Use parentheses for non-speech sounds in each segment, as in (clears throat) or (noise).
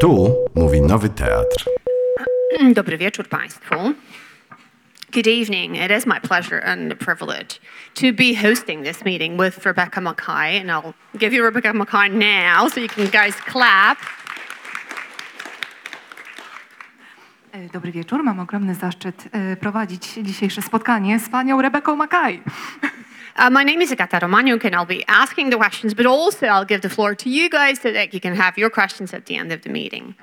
Tu mówi Nowy Teatr. Dobry wieczór Państwu. Good evening. It is my pleasure and a privilege to be hosting this meeting with Rebecca Mackay, and I'll give you Rebecca Mackay now so you can guys clap. E, Dobry wieczór. Mam ogromny zaszczyt e, prowadzić dzisiejsze spotkanie z panią Rebeką Makaj. (laughs) Uh, my name is Agata Romaniuk, and I'll be asking the questions, but also I'll give the floor to you guys so that you can have your questions at the end of the meeting.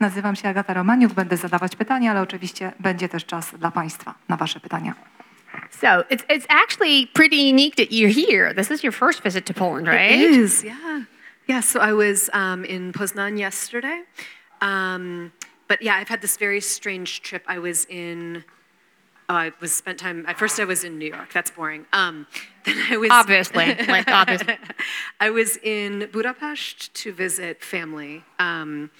Nazywam się Agata Romaniuk, będę zadawać pytania, ale oczywiście będzie też czas dla państwa na wasze pytania. So it's, it's actually pretty unique that you're here. This is your first visit to Poland, right? It is, yeah. Yeah, so I was um, in Poznan yesterday. Um, but yeah, I've had this very strange trip. I was in, I was spent time, at first I was in New York. That's boring. Um, (laughs) then I was. Obviously, like obviously. (laughs) I was in Budapest to visit family. Um,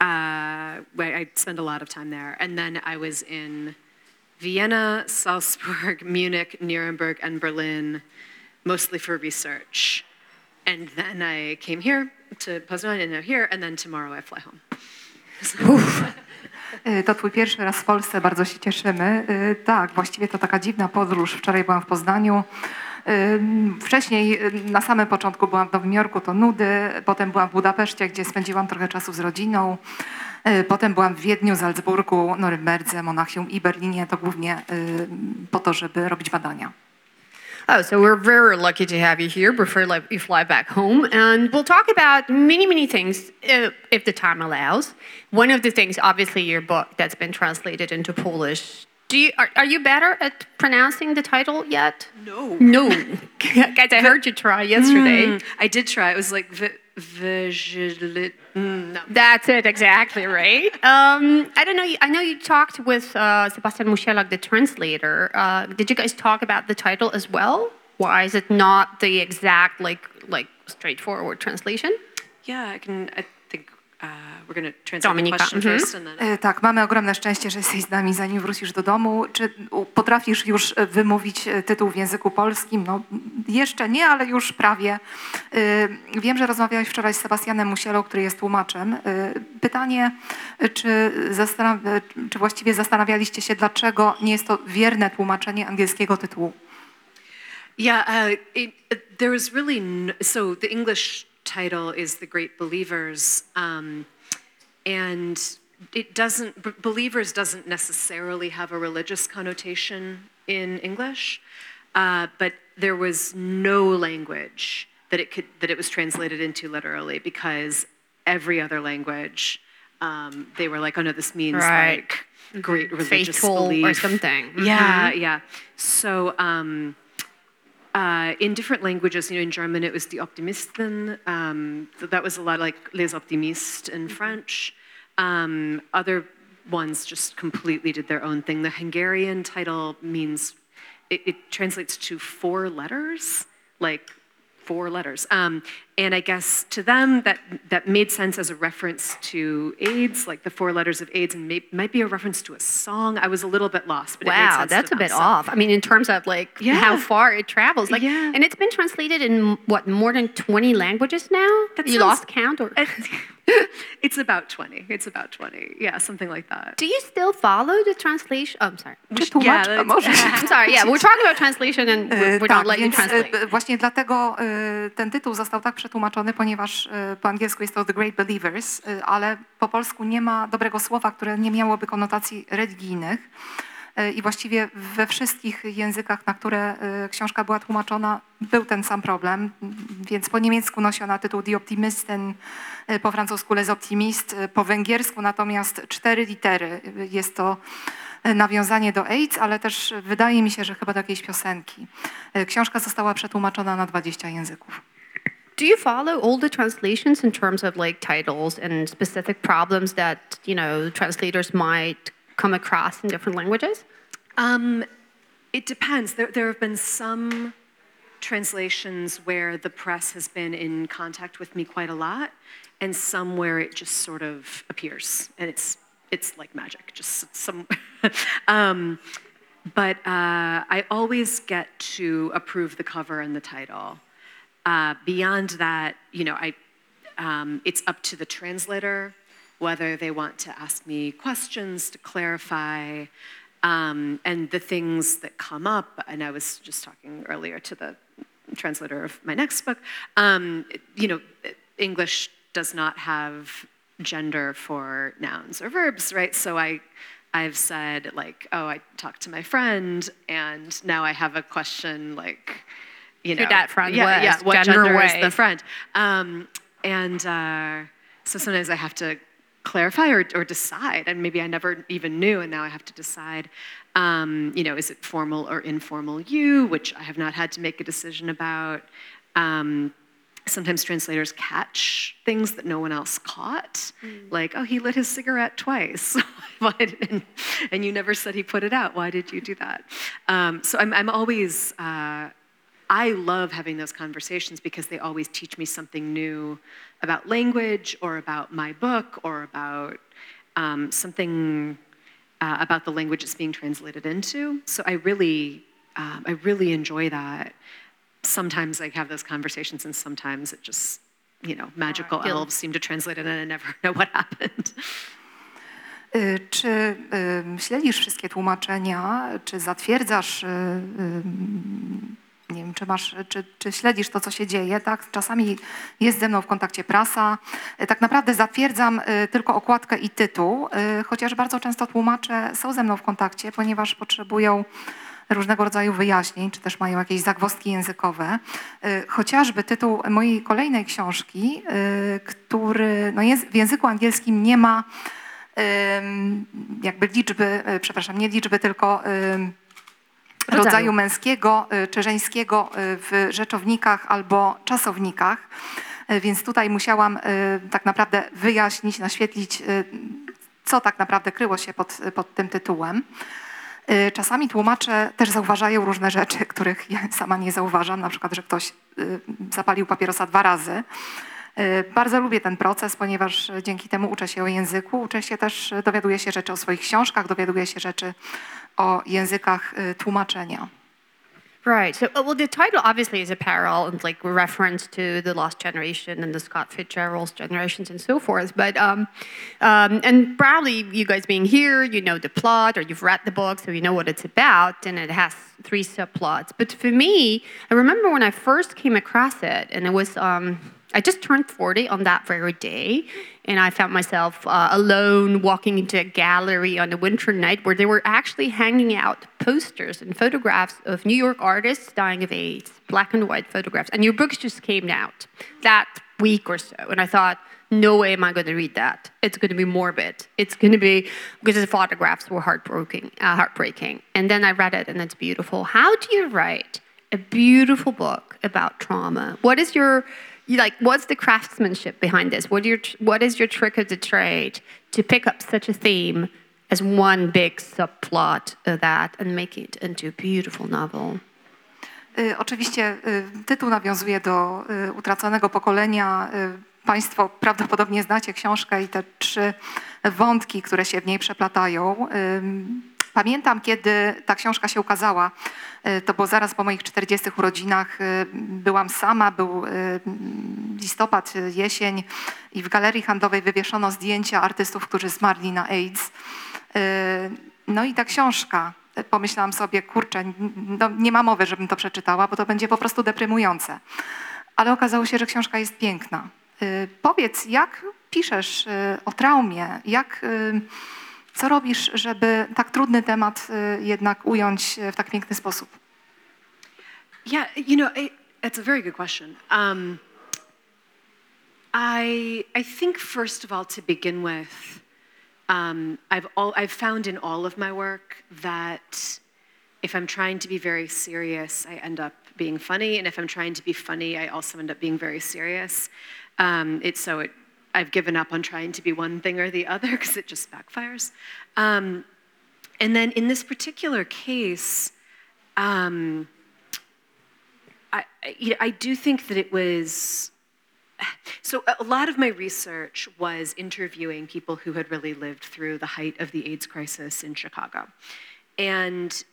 uh, where I spent a lot of time there. And then I was in Vienna, Salzburg, (laughs) Munich, Nuremberg, and Berlin, mostly for research. And then I came here to Poznan and now here, and then tomorrow I fly home. E, To twój pierwszy raz w Polsce, bardzo się cieszymy. E, Tak, właściwie to taka dziwna podróż. Wczoraj byłam w Poznaniu. E, Wcześniej, na samym początku byłam w Nowym Jorku, to nudy. Potem byłam w Budapeszcie, gdzie spędziłam trochę czasu z rodziną. Potem byłam w Wiedniu, Salzburgu, Norymberdze, Monachium i Berlinie. To głównie po to, żeby robić badania. Oh, so we're very lucky to have you here before you fly back home. And we'll talk about many, many things uh, if the time allows. One of the things, obviously, your book that's been translated into Polish. Do you, are, are you better at pronouncing the title yet? No. No. (laughs) Guys, I heard you try yesterday. Mm, I did try. It was like no. That's it, exactly right. Um, I don't know. I know you talked with uh, Sebastian Musielak, the translator. Uh, did you guys talk about the title as well? Why is it not the exact, like, like straightforward translation? Yeah, I can. I Dominika, mhm. Tak, mamy ogromne szczęście, że jesteś z nami, zanim wrócisz do domu. Czy potrafisz już e, wymówić e, tytuł w języku polskim? No, jeszcze nie, ale już prawie. E, Wiem, że rozmawiałeś wczoraj z Sebastianem Musielą, który jest tłumaczem. Pytanie, czy, czy właściwie zastanawialiście się, dlaczego nie jest to wierne tłumaczenie angielskiego tytułu? Yeah, uh, it, there was really no, so the English title is The Great Believers, um, and it doesn't b- believers doesn't necessarily have a religious connotation in English, uh, but there was no language that it could that it was translated into literally because every other language um, they were like, oh no, this means Right. like great religious Faithful or belief something. Yeah, yeah. So. Um, uh, in different languages, you know, in German it was die Optimisten. Um, so that was a lot like les optimistes in French. Um, other ones just completely did their own thing. The Hungarian title means it, it translates to four letters, like four letters. Um, and I guess to them that that made sense as a reference to AIDS, like the four letters of AIDS, and may, might be a reference to a song. I was a little bit lost, but it made Wow, sense to that's a them, bit so- off. I mean, in terms of like Yeah. how far it travels, like, Yeah. and it's been translated in what more than twenty languages now. That you sounds- lost count, or (laughs) it's about 20. It's about 20. Yeah, something like that. do you still follow the translation? Oh, I'm sorry. Czy tłumaczka that's- może? I'm sorry. Yeah, we're talking about translation, and we're, (laughs) we're tak, not letting you translate. właśnie dlatego ten tytuł został tak przetłumaczony, ponieważ e, po angielsku jest to The Great Believers, e, ale po polsku nie ma dobrego słowa, które nie miałoby konotacji religijnych. E, I właściwie we wszystkich językach, na które książka była tłumaczona, był ten sam problem. Więc po niemiecku nosi ona tytuł Die Optimisten, po francusku Les Optimistes, e, po węgiersku natomiast cztery litery. Jest to nawiązanie do AIDS, ale też wydaje mi się, że chyba do jakiejś piosenki. Książka została przetłumaczona na 20 języków. Do you follow all the translations in terms of like titles and specific problems that you know translators might come across in different languages? Um, it depends. There, there have been some translations where the press has been in contact with me quite a lot, and some where it just sort of appears, and it's it's like magic, just some. (laughs) um, but uh, I always get to approve the cover and the title. Uh, beyond that, you know, I um, it's up to the translator whether they want to ask me questions to clarify. Um, and the things that come up, and I was just talking earlier to the translator of my next book, um, you know, English does not have gender for nouns or verbs, right? So I, I've said like, oh, I talked to my friend, and now I have a question like, you know, Who that friend yeah, was, yeah, what gender gender, way. the friend? Um, and uh, so sometimes I have to clarify or, or decide, and maybe I never even knew, and now I have to decide. Um, you know, is it formal or informal you, which I have not had to make a decision about. Um, sometimes translators catch things that no one else caught like oh he lit his cigarette twice (laughs) and, and you never said he put it out why did you do that um, so I'm, I'm always uh, i love having those conversations because they always teach me something new about language or about my book or about um, something uh, about the language it's being translated into so i really um, i really enjoy that sometimes I have those conversations, and sometimes it just, you know, magical Feel- elves seem to translate it, and I never (laughs) know what happened. Czy śledzisz wszystkie tłumaczenia? Czy zatwierdzasz, nie wiem, czy, masz, czy, czy śledzisz to, co się dzieje? Tak? Czasami jest ze mną w kontakcie prasa. Y, Tak naprawdę zatwierdzam y, tylko okładkę i tytuł, y, chociaż bardzo często tłumacze są ze mną w kontakcie, ponieważ potrzebują różnego rodzaju wyjaśnień, czy też mają jakieś zagwozdki językowe. Chociażby tytuł mojej kolejnej książki, który no jest, w języku angielskim nie ma jakby liczby, przepraszam, nie liczby, tylko Rodzaju. rodzaju męskiego y, czy żeńskiego y, w rzeczownikach albo czasownikach. Y, Więc tutaj musiałam tak naprawdę wyjaśnić, naświetlić, co tak naprawdę kryło się pod, pod tym tytułem. Czasami tłumacze też zauważają różne rzeczy, których ja sama nie zauważam, na przykład, że ktoś zapalił papierosa dwa razy. Bardzo lubię ten proces, ponieważ dzięki temu uczę się o języku, uczę się też, dowiaduję się rzeczy o swoich książkach, dowiaduję się rzeczy o językach tłumaczenia. Right. So, uh, well, the title obviously is a parallel and like reference to the Lost Generation and the Scott Fitzgerald's generations and so forth. But um, um, and probably you guys being here, you know the plot or you've read the book, so you know what it's about, and it has three subplots. But for me, I remember when I first came across it, and it was um, I just turned 40 on that very day, and I found myself uh, alone walking into a gallery on a winter night where they were actually hanging out posters and photographs of New York artists dying of AIDS, black and white photographs. And your books just came out that week or so, and I thought, no way am I going to read that. It's going to be morbid. It's going to be because the photographs were heartbreaking, uh, heartbreaking. And then I read it, and it's beautiful. How do you write a beautiful book about trauma? What is your you like what's the craftsmanship behind this what, your, what is your trick of the trade to pick up such a theme as one big subplot of that and make it into a beautiful novel Oczywiście tytuł nawiązuje do utraconego pokolenia. Państwo prawdopodobnie znacie książkę i te trzy wątki, które się w niej przeplatają. Pamiętam, kiedy ta książka się ukazała, y, to było zaraz po moich 40 urodzinach. y, Byłam sama, był y, listopad, jesień i w galerii handlowej wywieszono zdjęcia artystów, którzy zmarli na AIDS. No i ta książka, pomyślałam sobie, kurczę, no nie ma mowy, żebym to przeczytała, bo to będzie po prostu deprymujące. Ale okazało się, że książka jest piękna. Y, Powiedz, jak piszesz y, o traumie? Jak, y, co robisz, żeby tak trudny temat jednak ująć w tak piękny sposób? Yeah, you know, I, it's a very good question. Um, I I think first of all, to begin with, um, I've all I've found in all of my work that if I'm trying to be very serious, I end up being funny, and if I'm trying to be funny, I also end up being very serious. Um, it's so it. I've given up on trying to be one thing or the other (laughs) because it just backfires. Um, and then in this particular case. Um, I, you know, I do think that it was. So, a lot of my research was interviewing people who had really lived through the height of the AIDS crisis in Chicago. And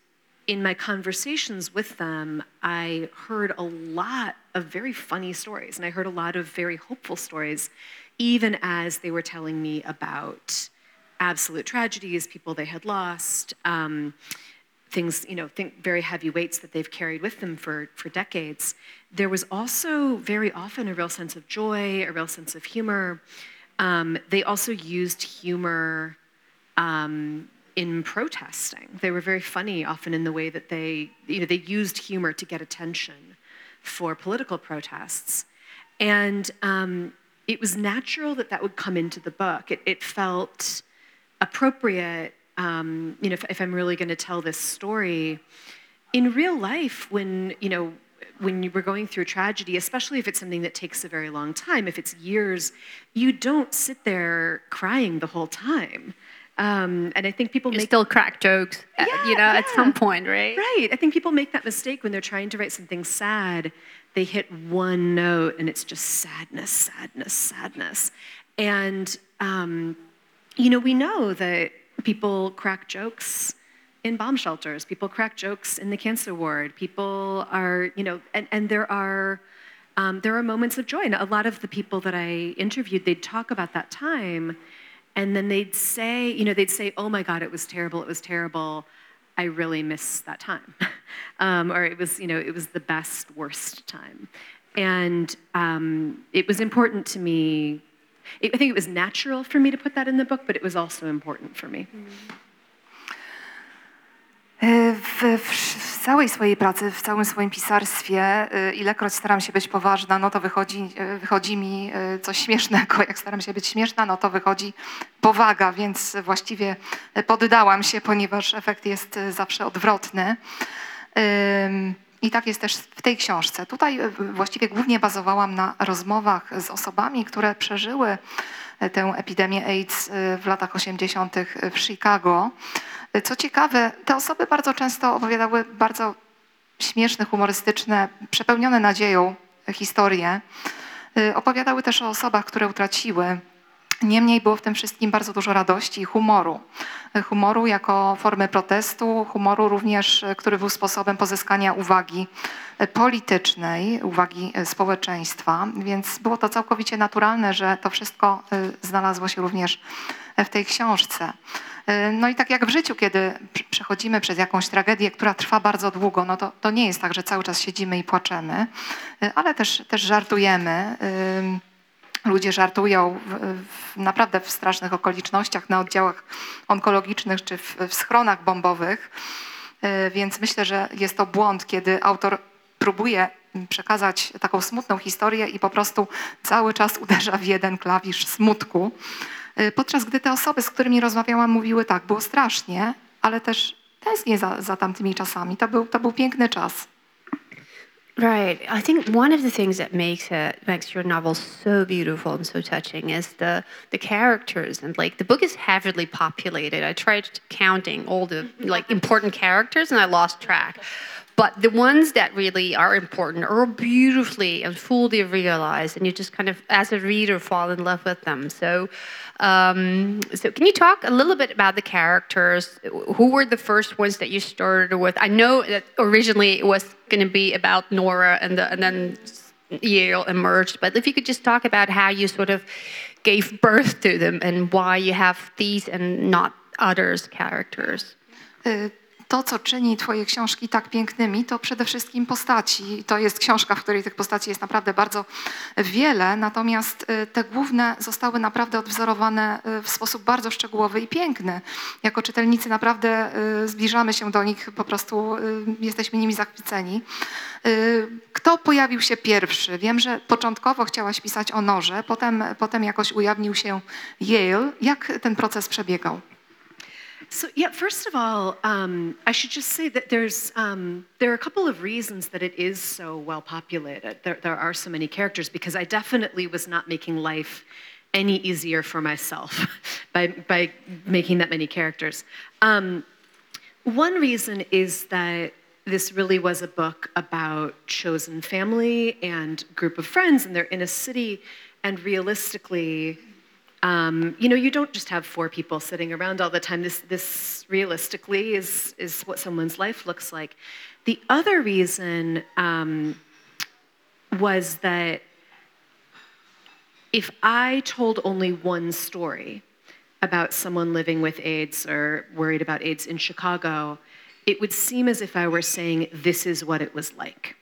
in my conversations with them, I heard a lot of very funny stories, and I heard a lot of very hopeful stories, even as they were telling me about absolute tragedies, people they had lost, um, things, you know, think very heavy weights that they've carried with them for, for decades. There was also very often a real sense of joy, a real sense of humor. Um, they also used humor um, in protesting. They were very funny often in the way that they, you know, they used humor to get attention for political protests. And um, it was natural that that would come into the book. It, it felt appropriate, um, you know, if, if I'm really going to tell this story. In real life, when, you know, when you were going through a tragedy, especially if it's something that takes a very long time, if it's years, you don't sit there crying the whole time. Um, and I think people You make still crack jokes, uh, Yeah, you know, at some point, right? Right. I think people make that mistake when they're trying to write something sad. They hit one note and it's just sadness, sadness, sadness. And, um, you know, we know that people crack jokes in bomb shelters, people crack jokes in the cancer ward, people are, you know, and, and there are. Um, there are moments of joy. And a lot of the people that I interviewed, they'd talk about that time, and then they'd say, you know, they'd say, "Oh my God, it was terrible. It was terrible. I really miss that time," (laughs) um, or it was, you know, it was the best, worst time. And um, it was important to me. I think it was natural for me to put that in the book, but it was also important for me. E, W, w, w całej swojej pracy, w całym swoim pisarstwie, e, ilekroć staram się być poważna, no to wychodzi, e, wychodzi mi e, coś śmiesznego. (laughs) Jak staram się być śmieszna, no to wychodzi powaga, więc właściwie e, poddałam się, ponieważ efekt jest e, zawsze odwrotny. I tak jest też w tej książce. Tutaj e, właściwie głównie bazowałam na rozmowach z osobami, które przeżyły e, tę epidemię AIDS e, w latach 80. w Chicago. Co ciekawe, te osoby bardzo często opowiadały bardzo śmieszne, humorystyczne, przepełnione nadzieją historie. Opowiadały też o osobach, które utraciły Niemniej było w tym wszystkim bardzo dużo radości i humoru. Humoru jako formy protestu, humoru również, który był sposobem pozyskania uwagi politycznej, uwagi e, społeczeństwa, więc było to całkowicie naturalne, że to wszystko e, znalazło się również w tej książce. E, No i tak jak w życiu, kiedy pr- przechodzimy przez jakąś tragedię, która trwa bardzo długo, no to, to nie jest tak, że cały czas siedzimy i płaczemy, ale też, też żartujemy. Ludzie żartują w, w, naprawdę w strasznych okolicznościach na oddziałach onkologicznych czy w, w schronach bombowych. E, Więc myślę, że jest to błąd, kiedy autor próbuje przekazać taką smutną historię i po prostu cały czas uderza w jeden klawisz smutku. E, Podczas gdy te osoby, z którymi rozmawiałam, mówiły tak, było strasznie, ale też tęsknię za, za tamtymi czasami. To był, to był piękny czas. Right. I think one of the things that makes it makes your novel so beautiful and so touching is the the characters and like the book is heavily populated. I tried counting all the like important characters and I lost track. But the ones that really are important are beautifully and fully realized, and you just kind of, as a reader, fall in love with them. So, um, so can you talk a little bit about the characters? Who were the first ones that you started with? I know that originally it was going to be about Nora, and, the, and then Yale emerged. But if you could just talk about how you sort of gave birth to them and why you have these and not others characters. Y, To, co czyni Twoje książki tak pięknymi, to przede wszystkim postaci. To jest książka, w której tych postaci jest naprawdę bardzo wiele, natomiast y, te główne zostały naprawdę odwzorowane y, w sposób bardzo szczegółowy i piękny. Jako czytelnicy naprawdę y, zbliżamy się do nich, po prostu jesteśmy nimi zachwyceni. Kto pojawił się pierwszy? Wiem, że początkowo chciałaś pisać o Norze, potem, potem jakoś ujawnił się Yale. Jak ten proces przebiegał? So yeah, first of all, um, I should just say that there's um, there are a couple of reasons that it is so well populated. There, there are so many characters because I definitely was not making life any easier for myself (laughs) by by making that many characters. Um, one reason is that this really was a book about chosen family and group of friends, and they're in a city, and realistically, Um, you know, you don't just have four people sitting around all the time. This, this realistically is, is what someone's life looks like. The other reason um, was that if I told only one story about someone living with AIDS or worried about AIDS in Chicago, it would seem as if I were saying, this is what it was like.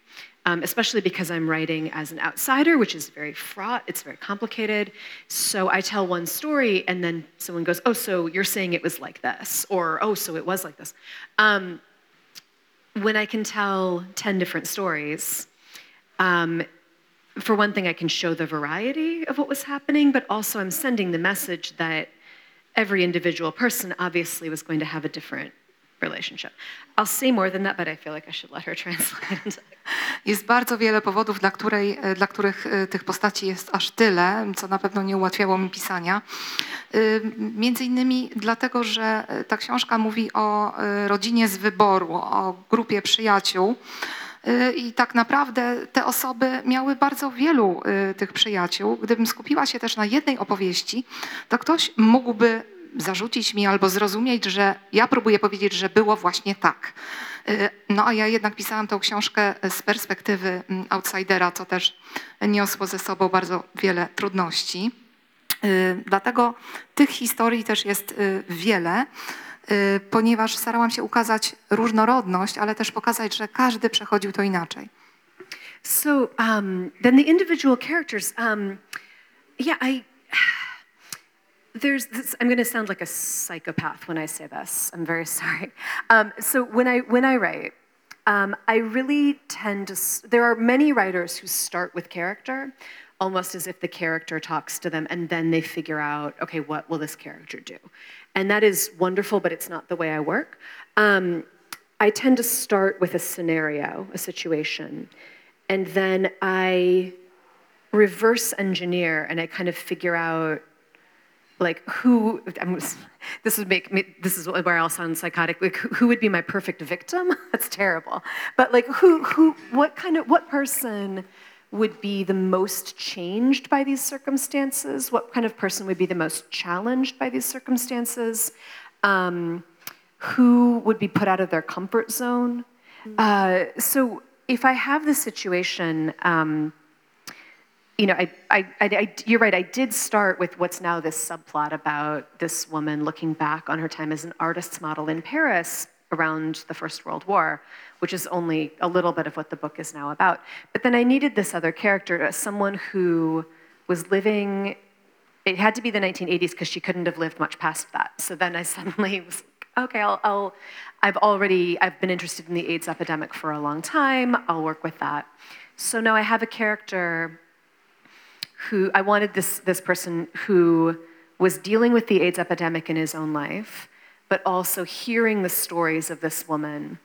Um, especially because I'm writing as an outsider, which is very fraught, it's very complicated. So I tell one story, and then someone goes, Oh, so you're saying it was like this, or Oh, so it was like this. Um, when I can tell 10 different stories, um, for one thing, I can show the variety of what was happening, but also I'm sending the message that every individual person obviously was going to have a different relationship. I'll say more than that, but I feel like I should let her (laughs) translate. Jest bardzo wiele powodów, dla, której, e, dla których e, tych postaci jest aż tyle, co na pewno nie ułatwiało mi pisania. Y, Między innymi dlatego, że e, ta książka mówi o e, rodzinie z wyboru, o grupie przyjaciół. I tak naprawdę te osoby miały bardzo wielu tych przyjaciół. Gdybym skupiła się też na jednej opowieści, to ktoś mógłby zarzucić mi albo zrozumieć, że ja próbuję powiedzieć, że było właśnie tak. Y, No a ja jednak pisałam tą książkę z perspektywy mm, outsidera, co też niosło ze sobą bardzo wiele trudności. Y, Dlatego tych historii też jest y, wiele, ponieważ starałam się ukazać różnorodność, ale też pokazać, że każdy przechodził to inaczej. So um, then the individual characters, um, yeah, I. There's this, I'm going to sound like a psychopath when I say this. I'm very (laughs) sorry. Um, so when I when I write, um, I really tend to. There are many writers who start with character, almost as if the character talks to them, and then they figure out, okay, what will this character do? And that is wonderful, but it's not the way I work. Um, I tend to start with a scenario, a situation, and then I reverse engineer and I kind of figure out like who I'm, this would make me this is where I'll sound psychotic like who, who would be my perfect victim? (laughs) That's terrible. But like who who what kind of what person would be the most changed by these circumstances? What kind of person would be the most challenged by these circumstances? Um, who would be put out of their comfort zone? Uh, so if I have the situation um, you know, I, I, I, you're right. I did start with what's now this subplot about this woman looking back on her time as an artist's model in Paris around the First World War, which is only a little bit of what the book is now about. But then I needed this other character, uh, someone who was living. It had to be the 1980s because she couldn't have lived much past that. So then I (laughs) suddenly was like, okay, I'll, I'll, I've already, I've been interested in the AIDS epidemic for a long time. I'll work with that. So now I have a character who I wanted this, this person who was dealing with the AIDS epidemic in his own life, but also hearing the stories of this woman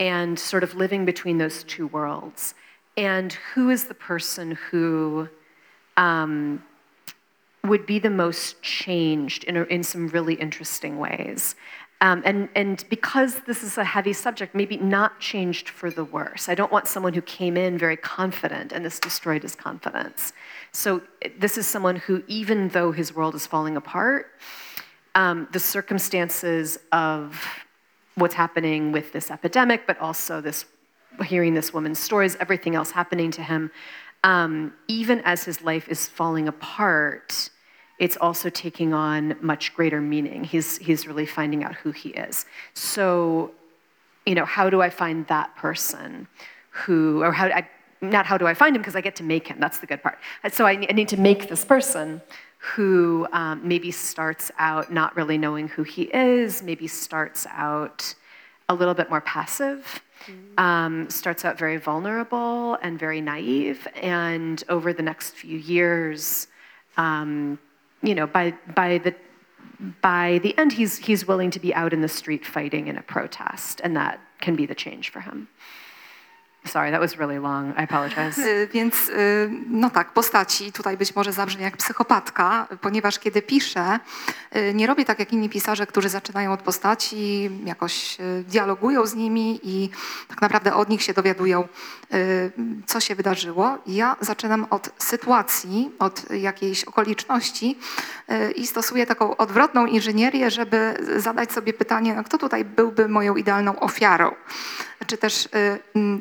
and sort of living between those two worlds. And who is the person who um, would be the most changed in, in some really interesting ways. Um, and, and because this is a heavy subject, maybe not changed for the worse. I don't want someone who came in very confident and this destroyed his confidence. So this is someone who, even though his world is falling apart, um, the circumstances of what's happening with this epidemic, but also this hearing this woman's stories, everything else happening to him, um, even as his life is falling apart, it's also taking on much greater meaning. He's, he's really finding out who he is. So, you know, how do I find that person who, or how, I, not how do I find him, because I get to make him. That's the good part. So I, I need to make this person who um, maybe starts out not really knowing who he is, maybe starts out a little bit more passive, um, starts out very vulnerable and very naive, and over the next few years, um, you know, by by the by the end, he's he's willing to be out in the street fighting in a protest, and that can be the change for him. Sorry, that was really long. I apologize. Y, Więc y, no tak, postaci tutaj być może zabrzmi jak psychopatka, ponieważ kiedy piszę, y, nie robię tak jak inni pisarze, którzy zaczynają od postaci, jakoś dialogują z nimi i tak naprawdę od nich się dowiadują, co się wydarzyło. Ja zaczynam od sytuacji, od jakiejś okoliczności i stosuję taką odwrotną inżynierię, żeby zadać sobie pytanie, no, kto tutaj byłby moją idealną ofiarą czy też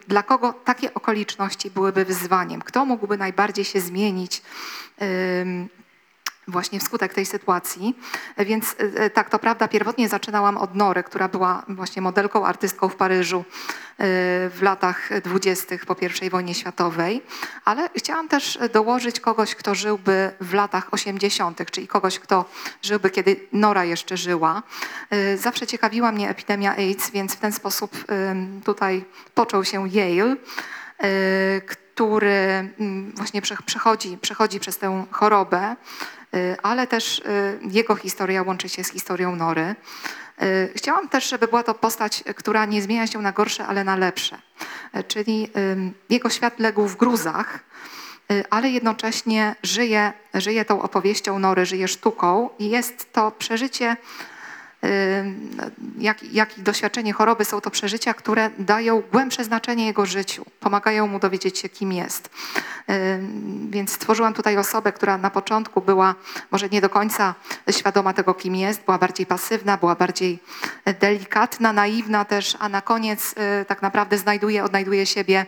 dla kogo takie okoliczności byłyby wyzwaniem? Kto mógłby najbardziej się zmienić właśnie wskutek tej sytuacji? Więc y, y, tak, to prawda, pierwotnie zaczynałam od Nory, która była właśnie modelką, artystką w Paryżu y, w latach dwudziestych po I wojnie światowej, ale chciałam też dołożyć kogoś, kto żyłby w latach 80., czyli kogoś, kto żyłby, kiedy Nora jeszcze żyła. Zawsze ciekawiła mnie epidemia AIDS, więc w ten sposób tutaj począł się Yale, który mm, właśnie prze- przechodzi, przechodzi przez tę chorobę, ale też y, jego historia łączy się z historią Nory. Y, Chciałam też, żeby była to postać, y, która nie zmienia się na gorsze, ale na lepsze. Y, Czyli jego świat legł w gruzach, y, ale jednocześnie żyje, żyje tą opowieścią Nory, żyje sztuką i jest to przeżycie, jak, jak i doświadczenie choroby są to przeżycia, które dają głębsze znaczenie jego życiu, pomagają mu dowiedzieć się, kim jest. Więc stworzyłam tutaj osobę, która na początku była może nie do końca świadoma tego, kim jest, była bardziej pasywna, była bardziej delikatna, naiwna też, a na koniec y, tak naprawdę znajduje, odnajduje siebie,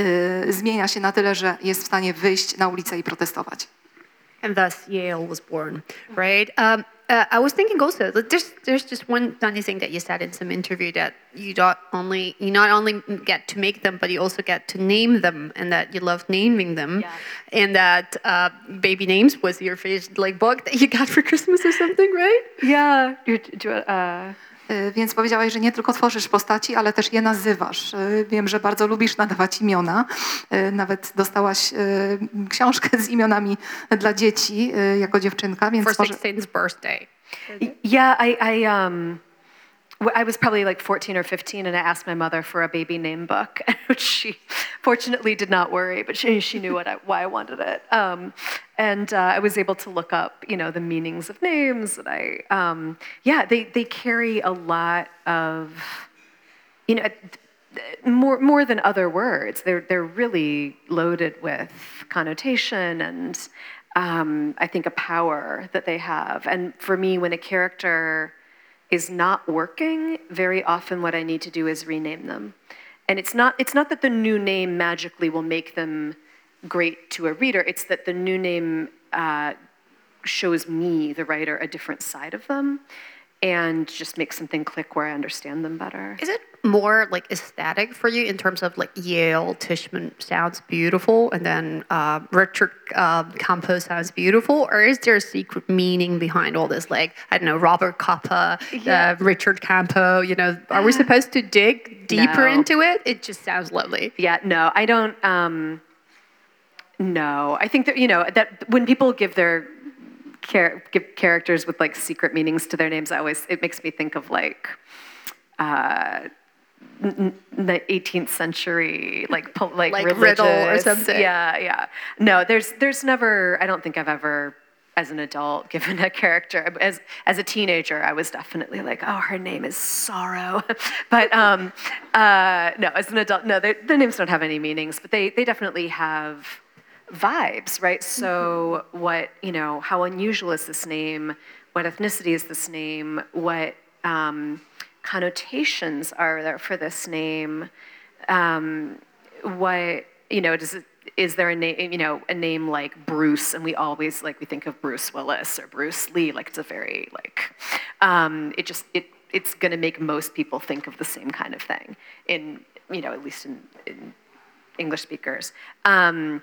y, zmienia się na tyle, że jest w stanie wyjść na ulicę i protestować. And thus Yale was born, right? Um, uh, I was thinking also there's there's just one funny thing that you said in some interview that you not only you not only get to make them, but you also get to name them, and that you love naming them, yeah. and that uh, Baby Names was your favorite like book that you got for Christmas or something, right? Yeah. Uh, Więc powiedziałaś, że nie tylko tworzysz postaci, ale też je nazywasz. Y, Wiem, że bardzo lubisz nadawać imiona. Y, Nawet dostałaś y, książkę z imionami dla dzieci y, jako dziewczynka, więc For może... 16th birthday. yeah, I, I, um, I was probably like 14 or 15, and I asked my mother for a baby name book, (laughs) which she fortunately did not worry, but she, she knew what I, why I wanted it. Um, and uh, I was able to look up, you know, the meanings of names. And I, um, yeah, they, they carry a lot of, you know, more more than other words. They're they're really loaded with connotation and um, I think a power that they have. And for me, when a character is not working, very often what I need to do is rename them. And it's not it's not that the new name magically will make them great to a reader. It's that the new name uh, shows me, the writer, a different side of them, and just makes something click where I understand them better. Is it more like aesthetic for you in terms of like Yale Tishman sounds beautiful and then uh, Richard uh, Campo sounds beautiful, or is there a secret meaning behind all this? Like I don't know, Robert Capa, Yeah. uh, Richard Campo. You know, are we (sighs) supposed to dig deeper No. into it? It just sounds lovely. Yeah, no, I don't. Um, no, I think that you know that when people give their char- give characters with like secret meanings to their names, I always it makes me think of like. Uh, the 18th century, like po- like, Like riddle or something. Yeah, yeah. No, there's there's never. I don't think I've ever, as an adult, (laughs) given a character. As as a teenager, I was definitely like, oh, her name is Sorrow. (laughs) but um, uh, no, as an adult, no, their their names don't have any meanings, but they they definitely have vibes, right? So what you know, how unusual is this name? What ethnicity is this name? What um, connotations are there for this name? Um, what you know does it is there a name you know a name like Bruce and we always like we think of Bruce Willis or Bruce Lee like it's a very like um, it just it it's going to make most people think of the same kind of thing in you know at least in, in English speakers um,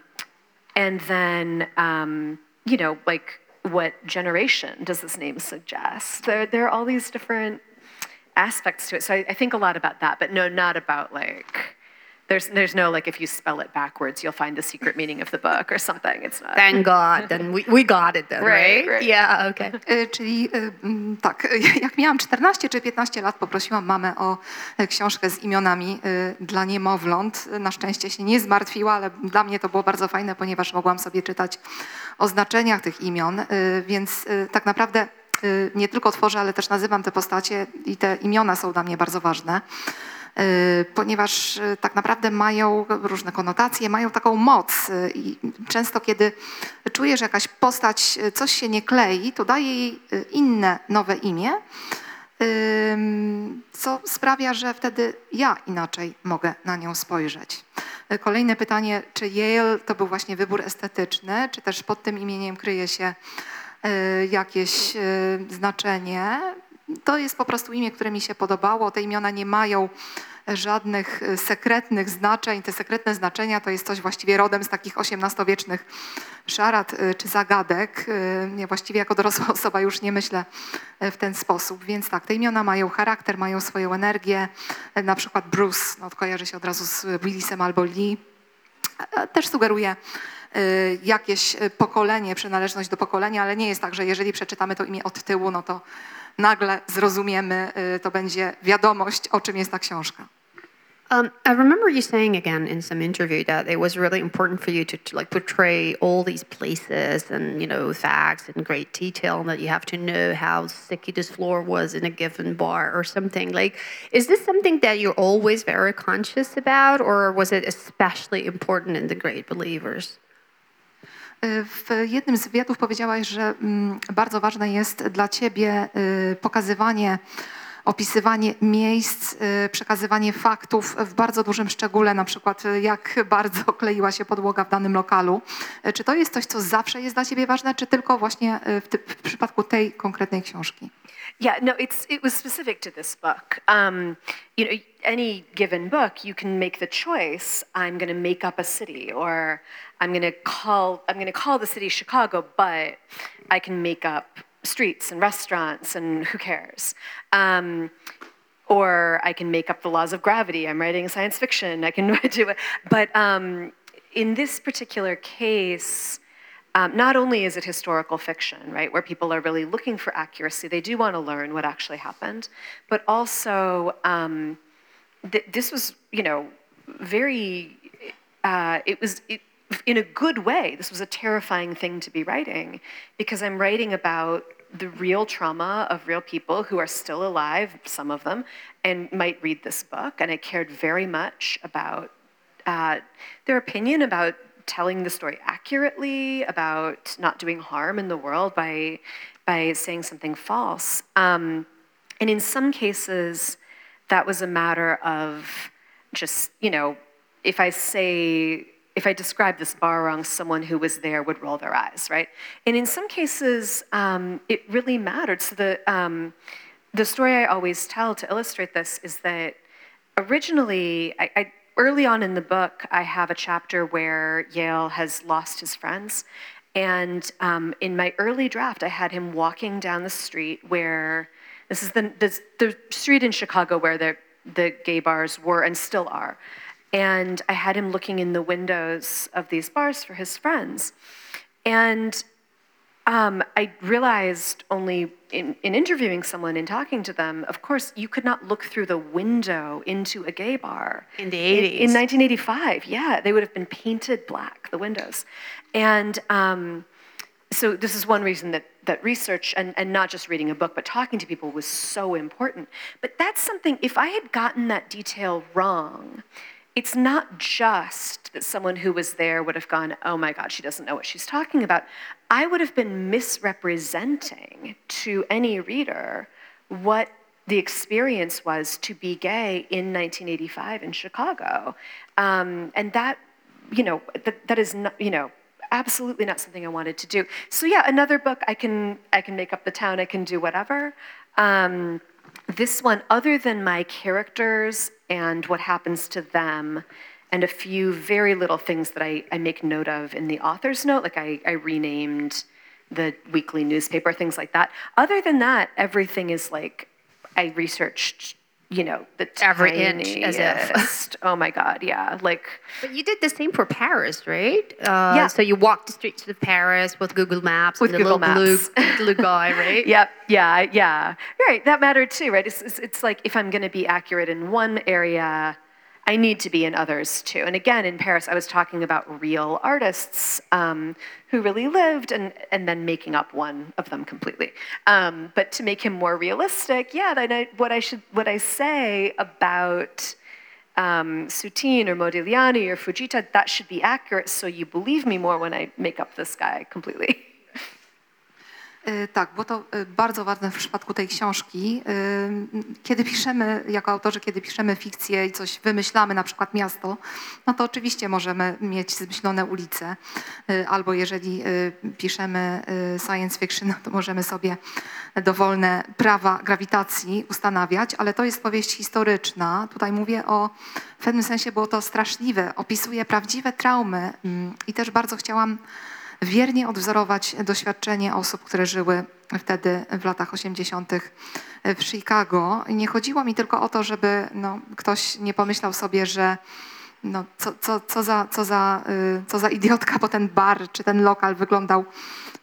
and then um, you know like what generation does this name suggest there there are all these different aspects to it. So I, I think a lot about that, but no, not about like There's, there's no like if you spell it backwards, you'll find the secret meaning of the book or something. It's not. Thank God. Then we, we got it then, Right, right? right. Yeah, okay. Y, Czyli mm, tak, jak miałam 14 czy 15 lat, poprosiłam mamę o książkę z imionami dla niemowląt. Na szczęście się nie zmartwiła, ale dla mnie to było bardzo fajne, ponieważ mogłam sobie czytać o znaczeniach tych imion, więc tak naprawdę nie tylko tworzę, ale też nazywam te postacie i te imiona są dla mnie bardzo ważne. y, Ponieważ y, tak naprawdę mają różne konotacje, mają taką moc y, i często kiedy czuję, że jakaś postać y, coś się nie klei, to daję jej y, inne, nowe imię, co sprawia, że wtedy ja inaczej mogę na nią spojrzeć. Y, Kolejne pytanie, czy Yale to był właśnie wybór estetyczny, czy też pod tym imieniem kryje się y, jakieś y, znaczenie? To jest po prostu imię, które mi się podobało. Te imiona nie mają żadnych y, sekretnych znaczeń. Te sekretne znaczenia to jest coś właściwie rodem z takich XVIII-wiecznych szarad y, czy zagadek. Ja właściwie jako dorosła (laughs) osoba już nie myślę w ten sposób. Więc tak, te imiona mają charakter, mają swoją energię. Na przykład Bruce, no, kojarzy się od razu z Willisem albo Lee. E, Też sugeruje jakieś pokolenie, przynależność do pokolenia, ale nie jest tak, że jeżeli przeczytamy to imię od tyłu, no to nagle zrozumiemy, to będzie wiadomość, o czym jest ta książka. Um, I remember you saying again in some interview that it was really important for you to, to like portray all these places and you know facts in great detail, and that you have to know how sticky this floor was in a given bar or something. Like, is this something that you're always very conscious about, or was it especially important in the Great Believers? W jednym z wywiadów powiedziałaś, że mm, bardzo ważne jest dla ciebie y, pokazywanie, opisywanie miejsc, y, przekazywanie faktów w bardzo dużym szczególe, na przykład y, jak bardzo (laughs) kleiła się podłoga w danym lokalu. Czy to jest coś, co zawsze jest dla ciebie ważne, czy tylko właśnie w, ty- w przypadku tej konkretnej książki? Yeah, no, it's it was specific to this book. Um, you know, any given book, you can make the choice. I'm going to make up a city, or I'm going to call I'm going to call the city Chicago, but I can make up streets and restaurants, and who cares? Um, or I can make up the laws of gravity. I'm writing science fiction. I can (laughs) do it, but um, in this particular case um, not only is it historical fiction, right, where people are really looking for accuracy, they do want to learn what actually happened, but also um, th- this was, you know, very, uh, it was, it, in a good way, this was a terrifying thing to be writing because I'm writing about the real trauma of real people who are still alive, some of them, and might read this book. And I cared very much about uh, their opinion about telling the story accurately, about not doing harm in the world by by saying something false. Um, and in some cases, that was a matter of just you know, if I say if I describe this bar wrong, someone who was there would roll their eyes, right? And in some cases, um, it really mattered. So the um, the story I always tell to illustrate this is that originally, I, I, early on in the book, I have a chapter where Yale has lost his friends. And um, in my early draft, I had him walking down the street where this is the, the, the street in Chicago where the, the gay bars were and still are. And I had him looking in the windows of these bars for his friends. And um, I realized only in, in interviewing someone and talking to them, of course, you could not look through the window into a gay bar. In the In, 80s. in 1985, yeah, they would have been painted black, the windows. And um, so this is one reason that, that research and, and not just reading a book, but talking to people was so important. But that's something, if I had gotten that detail wrong, it's not just that someone who was there would have gone, oh my God, she doesn't know what she's talking about. I would have been misrepresenting to any reader what the experience was to be gay in 1985 in Chicago. Um, and that, you know, that, that is not, you know, absolutely not something I wanted to do. So yeah, another book I can I can make up the town, I can do whatever. Um, this one, other than my characters and what happens to them, and a few very little things that I, I make note of in the author's note, like I, I renamed the weekly newspaper, things like that. Other than that, everything is like I researched you know, the Every inch, as (laughs) if. oh my God, yeah. Like, But you did the same for Paris, right? Uh, Yeah. So you walked the streets of Paris with Google Maps, With Google little Maps. blue, (laughs) blue guy, right? (laughs) Yep, yeah, yeah. Right, that mattered too, right? It's, it's, it's like if I'm going to be accurate in one area, I need to be in others too. And again, in Paris, I was talking about real artists um, who really lived and, and then making up one of them completely. Um, but to make him more realistic, yeah, then I, what, I should, what I say about um, Soutine or Modigliani or Fujita, that should be accurate so you believe me more when I make up this guy completely. (laughs) E, Tak, bo to e, bardzo ważne w przypadku tej książki. E, Kiedy piszemy, jako autorzy, kiedy piszemy fikcję i coś wymyślamy, na przykład miasto, no to oczywiście możemy mieć zmyślone ulice, albo jeżeli piszemy science fiction, no to możemy sobie dowolne prawa grawitacji ustanawiać, ale to jest powieść historyczna. Tutaj mówię o, w pewnym sensie było to straszliwe, opisuje prawdziwe traumy mm, i też bardzo chciałam wiernie odwzorować doświadczenie osób, które żyły wtedy w latach 80. w Chicago. Nie chodziło mi tylko o to, żeby no, ktoś nie pomyślał sobie, że no, co, co, co, za, co, za, y, co za idiotka, bo ten bar czy ten lokal wyglądał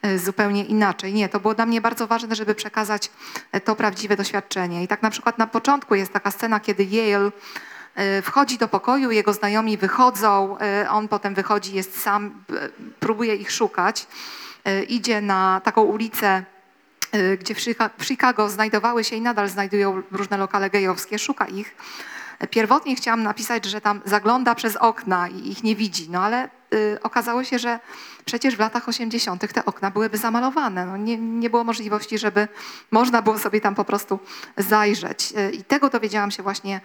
y, zupełnie inaczej. Nie, to było dla mnie bardzo ważne, żeby przekazać to prawdziwe doświadczenie. I tak na przykład na początku jest taka scena, kiedy Yale wchodzi do pokoju, jego znajomi wychodzą, y, on potem wychodzi, jest sam, y, próbuje ich szukać. Idzie na taką ulicę, gdzie w Chicago znajdowały się i nadal znajdują różne lokale gejowskie, szuka ich. Pierwotnie chciałam napisać, że tam zagląda przez okna i ich nie widzi, no ale y, okazało się, że przecież w latach 80. te okna byłyby zamalowane. No, nie, nie było możliwości, żeby można było sobie tam po prostu zajrzeć. Y, I tego dowiedziałam się właśnie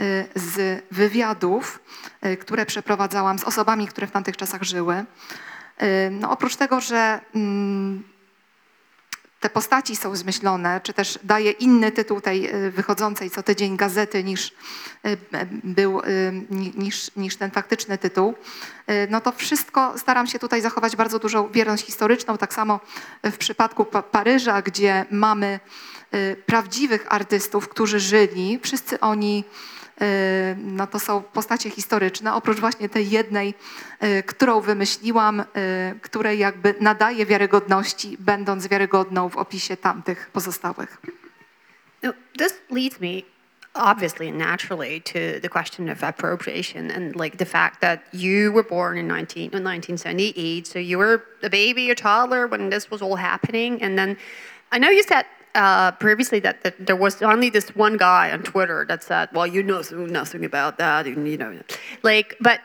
y, z wywiadów, y, które przeprowadzałam z osobami, które w tamtych czasach żyły. Y, No, oprócz tego, że mm, te postaci są zmyślone, czy też daje inny tytuł tej y, wychodzącej co tydzień gazety niż y, był, y, ni- niż, niż ten faktyczny tytuł, no to wszystko staram się tutaj zachować bardzo dużą wierność historyczną. Tak samo w przypadku pa Paryża, gdzie mamy prawdziwych artystów, którzy żyli, wszyscy oni no to są postacie historyczne, oprócz właśnie tej jednej, y, którą wymyśliłam, y, której jakby nadaje wiarygodności, będąc wiarygodną w opisie tamtych pozostałych. Now, this leads me obviously and naturally to the question of appropriation and like the fact that you were born in 19, in 1978 so you were a baby a toddler when this was all happening and then i know you said uh, previously that, that there was only this one guy on twitter that said well you know nothing about that and you know like but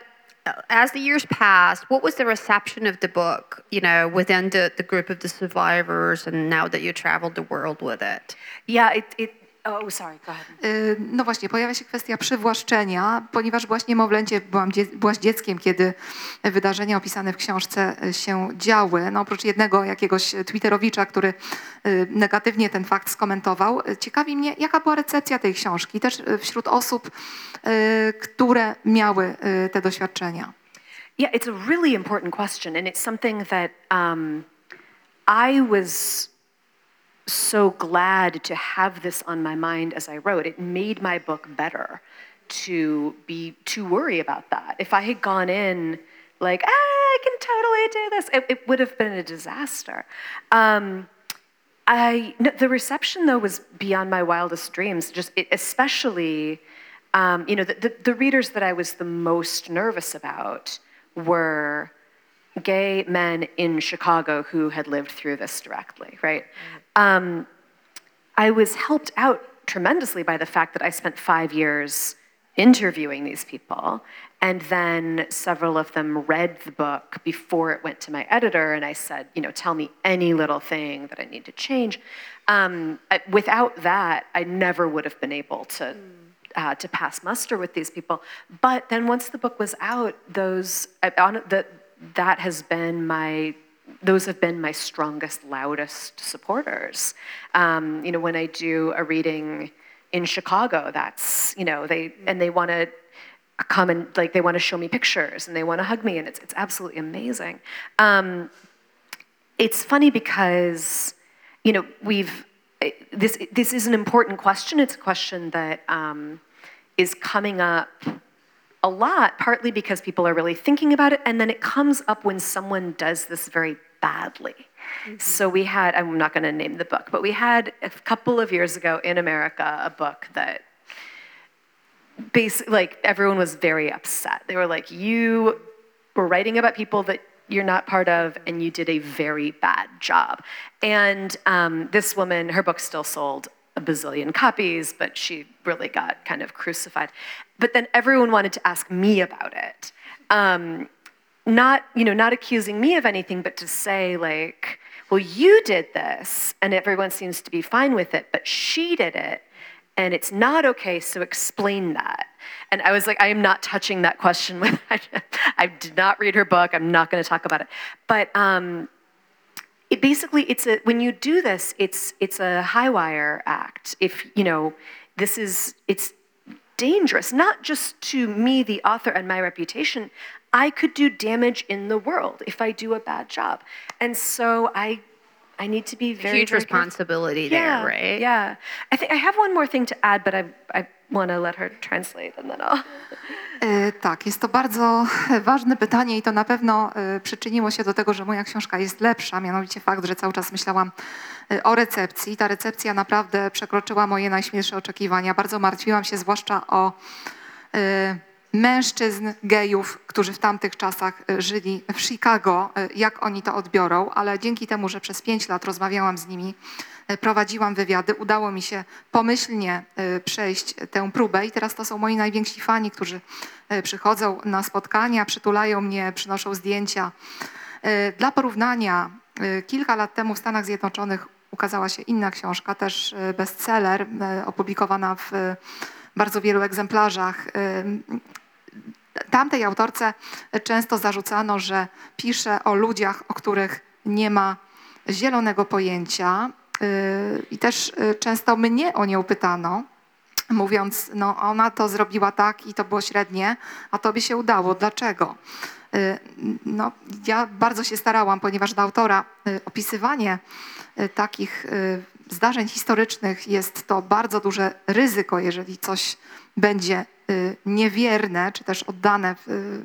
uh, as the years passed, what was the reception of the book, you know, within the, the group of the survivors and now that you traveled the world with it? Yeah, it, it oh, sorry, go ahead. Y, No właśnie, pojawia się kwestia przywłaszczenia, ponieważ byłaś niemowlęcie, byłam byłaś dzieckiem, kiedy wydarzenia opisane w książce y, się działy. No oprócz jednego jakiegoś twitterowicza, który y, negatywnie ten fakt skomentował. Ciekawi mnie, jaka była recepcja tej książki, też wśród osób, które miały te doświadczenia. Yeah, it's a really important question, and it's something that um, I was so glad to have this on my mind as I wrote. It made my book better to be to worry about that. If I had gone in like, ah, I can totally do this, it, it would have been a disaster. Um, I no, the reception though was beyond my wildest dreams. Just it, especially, um, you know, the, the, the readers that I was the most nervous about were gay men in Chicago who had lived through this directly, right? Um, I was helped out tremendously by the fact that I spent five years interviewing these people. And then several of them read the book before it went to my editor. And I said, you know, tell me any little thing that I need to change. Um, I- without that, I never would have been able to. Uh, to pass muster with these people, but then once the book was out, those I- on, the, that has been my those have been my strongest, loudest supporters. Um, you know, when I do a reading in Chicago, that's you know they and they want to come and like they want to show me pictures and they want to hug me and it's it's absolutely amazing. Um, it's funny because you know we've this this is an important question. It's a question that um, is coming up a lot, partly because people are really thinking about it, and then it comes up when someone does this very badly. So we had, I'm not going to name the book, but we had a couple of years ago in America a book that basically like everyone was very upset. They were like, you were writing about people that you're not part of, and you did a very bad job. And um, this woman, her book still sold a bazillion copies, but she really got kind of crucified. But then everyone wanted to ask me about it. Um, not, you know, not accusing me of anything, but to say like, well, you did this, and everyone seems to be fine with it, but she did it, and it's not okay, so explain that. And I was like, I am not touching that question. (laughs) With I did not read her book. I'm not going to talk about it. But um, it basically, it's a when you do this, it's it's a high wire act. If you know, this is it's dangerous, not just to me, the author, and my reputation. I could do damage in the world if I do a bad job, and so I I need to be very Huge very careful. responsibility Yeah, there, right? Yeah. I think I have one more thing to add, but I I want to let her translate, and then I'll. (laughs) E, Tak, jest to bardzo ważne pytanie i to na pewno e, przyczyniło się do tego, że moja książka jest lepsza, mianowicie fakt, że cały czas myślałam e, o recepcji. Ta recepcja naprawdę przekroczyła moje najśmielsze oczekiwania. Bardzo martwiłam się zwłaszcza o e, mężczyzn, gejów, którzy w tamtych czasach e, żyli w Chicago, e, jak oni to odbiorą, ale dzięki temu, że przez pięć lat rozmawiałam z nimi, e, prowadziłam wywiady, udało mi się pomyślnie przejść tę próbę i teraz to są moi najwięksi fani, którzy przychodzą na spotkania, przytulają mnie, przynoszą zdjęcia. Dla porównania, kilka lat temu w Stanach Zjednoczonych ukazała się inna książka, też bestseller, opublikowana w bardzo wielu egzemplarzach. Tamtej autorce często zarzucano, że pisze o ludziach, o których nie ma zielonego pojęcia. Yy, I też yy, często mnie o nią pytano, mówiąc, no ona to zrobiła tak i to było średnie, a tobie się udało. Dlaczego? Yy, No, ja bardzo się starałam, ponieważ dla autora opisywanie takich zdarzeń historycznych jest to bardzo duże ryzyko, jeżeli coś będzie y, niewierne, czy też oddane, y,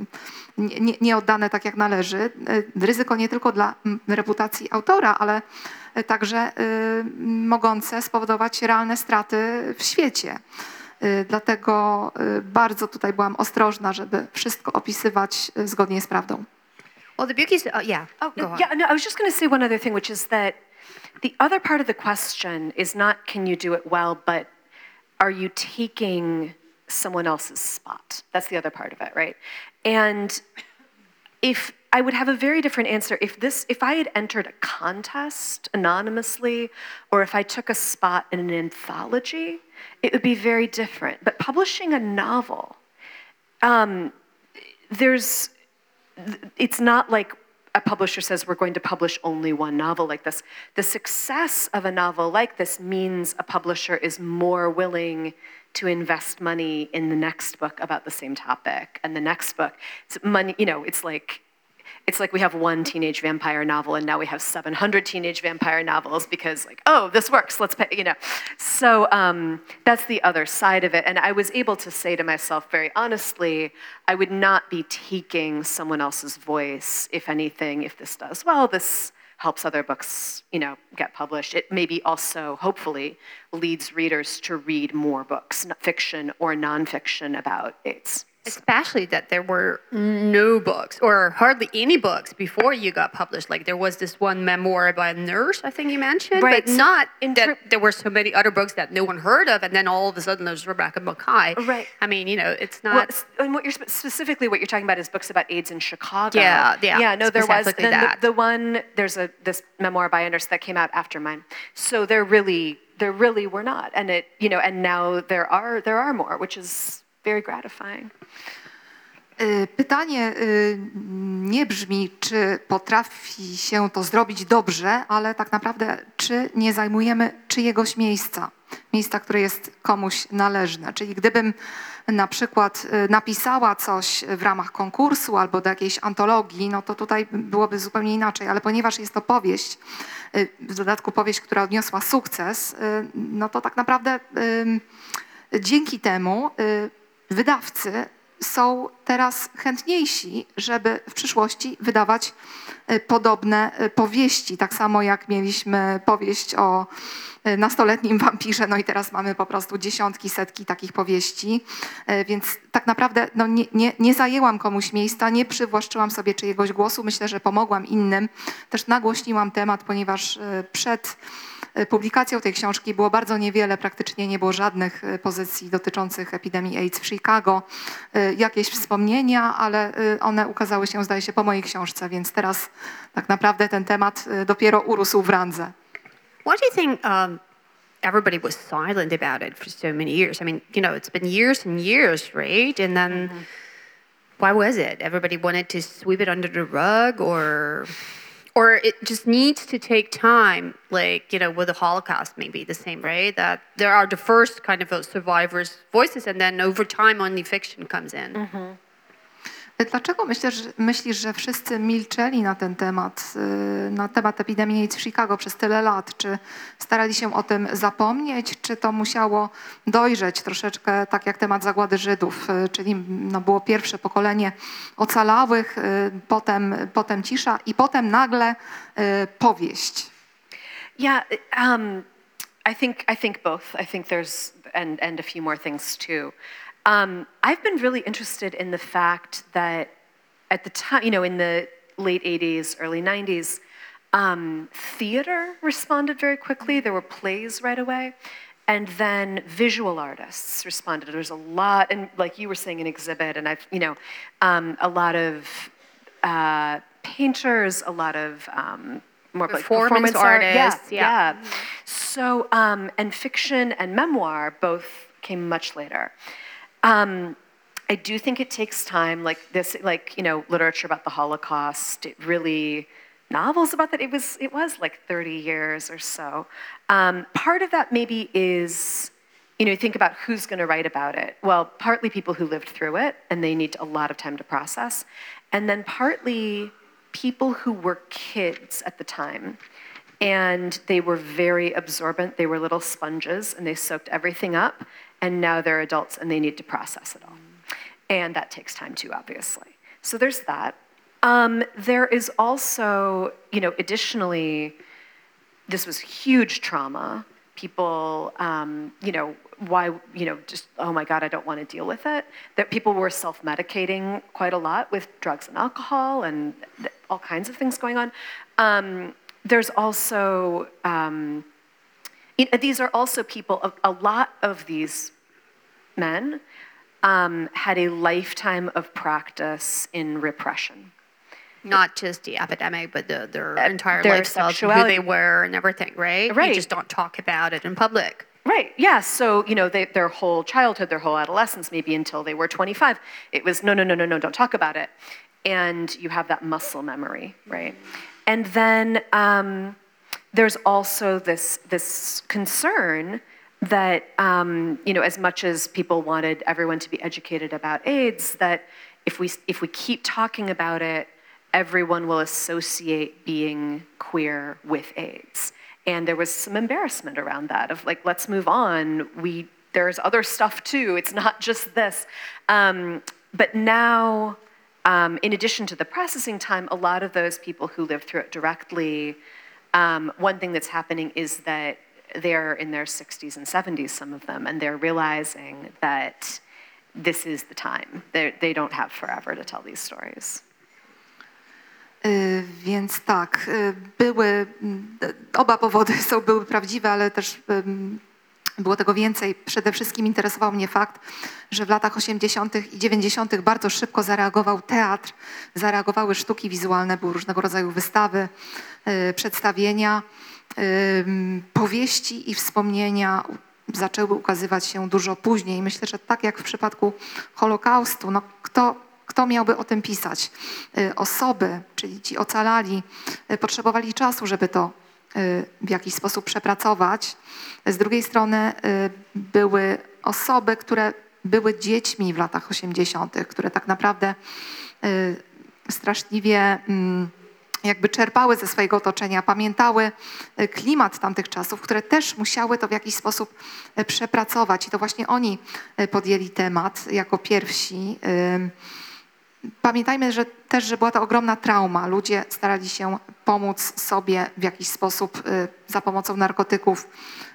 nie, nie- oddane tak jak należy. Y, Ryzyko nie tylko dla reputacji autora, ale także mogące spowodować realne straty w świecie. Dlatego bardzo tutaj byłam ostrożna, żeby wszystko opisywać zgodnie z prawdą. Well, the book is, uh, yeah. Oh, go on. Yeah, no, I was just going to say one other thing, which is that the other part of the question is not can you do it well, but are you taking someone else's spot? That's the other part of it, right? And if I would have a very different answer if this if I had entered a contest anonymously or if I took a spot in an anthology, it would be very different. But publishing a novel, um, there's it's not like a publisher says we're going to publish only one novel like this. The success of a novel like this means a publisher is more willing to invest money in the next book about the same topic and the next book. It's money, you know, it's like it's like we have one teenage vampire novel and now we have 700 teenage vampire novels because like oh this works let's pay you know. So um, that's the other side of it. And i was able to say to myself very honestly i would not be taking someone else's voice if anything if this does well this helps other books you know get published. It maybe also hopefully leads readers to read more books fiction or nonfiction about aids Especially that there were no books or hardly any books before you got published. Like there was this one memoir by a nurse, I think you mentioned, Right, but not in that there were so many other books that no one heard of, and then all of a sudden there's Rebecca Makkai. Right. I mean, you know, it's not. s- and what you're specifically what you're talking about is books about AIDS in Chicago. Yeah, yeah, yeah. No, there was the- that. The, one there's a this memoir by a nurse that came out after mine. So there really there really were not, and it you know, and now there are there are more, which is very gratifying. Y, Pytanie y, nie brzmi, czy potrafi się to zrobić dobrze, ale tak naprawdę, czy nie zajmujemy czyjegoś miejsca. miejsca, które jest komuś należne. Czyli gdybym na przykład y, napisała coś w ramach konkursu albo do jakiejś antologii, no to tutaj byłoby zupełnie inaczej, ale ponieważ jest to powieść, w dodatku powieść, która odniosła sukces, no to tak naprawdę dzięki temu wydawcy są teraz chętniejsi, żeby w przyszłości wydawać y, podobne y, powieści. Tak samo jak mieliśmy powieść o y, nastoletnim wampirze, no i teraz mamy po prostu dziesiątki, setki takich powieści. Więc tak naprawdę no, nie, nie, nie zajęłam komuś miejsca, nie przywłaszczyłam sobie czyjegoś głosu. Myślę, że pomogłam innym. Też nagłośniłam temat, ponieważ przed publikacją tej książki było bardzo niewiele, praktycznie nie było żadnych y, pozycji dotyczących epidemii AIDS w Chicago. Y, Jakieś wspomnienia, ale one ukazały się, zdaje się, po mojej książce, więc teraz tak naprawdę ten temat dopiero urósł w randze. Why do you think um, everybody was silent about it for so many years? I mean, you know, it's been years and years, right? And then why was it? Everybody wanted to sweep it under the rug, or, or it just needs to take time, like you know, with the Holocaust, maybe the same, right? That there are the first kind of uh, survivors' voices, and then over time, only fiction comes in. Dlaczego myślisz, myślisz, że wszyscy milczeli na ten temat, y, na temat epidemii AIDS w Chicago przez tyle lat? Czy starali się o tym zapomnieć, czy to musiało dojrzeć troszeczkę tak jak temat zagłady Żydów, y, czyli no, było pierwsze pokolenie ocalałych, y, potem, potem cisza i potem nagle powieść. Yeah, um, I think I think both. I think there's and and a few more things too. Um, I've been really interested in the fact that at the time, you know, in the late '80s, early '90s, um, theater responded very quickly. There were plays right away. And then visual artists responded. There's a lot, and like you were saying, an exhibit, and I've, you know, um, a lot of uh, painters, a lot of um, more like Performance art. artists, Yeah, yeah. yeah. So, um, and fiction and memoir both came much later. Um, I do think it takes time, like this, like you know, literature about the Holocaust. It really novels about that. It was it was like 30 years or so. Um, part of that maybe is, you know, think about who's going to write about it. Well, partly people who lived through it and they need a lot of time to process, and then partly people who were kids at the time and they were very absorbent. They were little sponges and they soaked everything up. And now they're adults and they need to process it all. And that takes time too, obviously. So there's that. Um, there is also, you know, additionally, this was huge trauma. People, um, you know, why, you know, just, oh my God, I don't want to deal with it. That people were self medicating quite a lot with drugs and alcohol and all kinds of things going on. Um, there's also, um, these are also people, a, a lot of these men um, had a lifetime of practice in repression. Not just the epidemic, but the, their Uh, entire their lifestyle, who they were, and everything, right? You Right. just don't talk about it in public. Right. Yeah. So you know, they, their whole childhood, their whole adolescence, maybe until they were 25, it was no, no, no, no, no, don't talk about it, and you have that muscle memory, right? And then um, there's also this this concern that um, you know, as much as people wanted everyone to be educated about AIDS, that if we if we keep talking about it, everyone will associate being queer with AIDS. And there was some embarrassment around that of like, let's move on. We there's other stuff too. It's not just this. Um, but now, um, in addition to the processing time, a lot of those people who lived through it directly, um, one thing that's happening is that they're in their 60s and 70s, some of them, and they're realizing that this is the time. They're, they don't have forever to tell these stories. Więc tak, były, oba powody są, były prawdziwe, ale też było tego więcej. Przede wszystkim interesował mnie fakt, że w latach 80. i 90. bardzo szybko zareagował teatr, zareagowały sztuki wizualne, były różnego rodzaju wystawy, y, przedstawienia, ym, powieści i wspomnienia zaczęły ukazywać się dużo później. Myślę, że tak jak w przypadku Holokaustu, no kto, kto miałby o tym pisać? Y, Osoby, czyli ci ocalali, y, potrzebowali czasu, żeby to y, w jakiś sposób przepracować. Z drugiej strony y, były osoby, które były dziećmi w latach 80., które tak naprawdę y, straszliwie mm, jakby czerpały ze swojego otoczenia, pamiętały y, klimat tamtych czasów, które też musiały to w jakiś sposób przepracować. I to właśnie oni podjęli temat jako pierwsi. Pamiętajmy że też, że była to ogromna trauma. Ludzie starali się pomóc sobie w jakiś sposób y, za pomocą narkotyków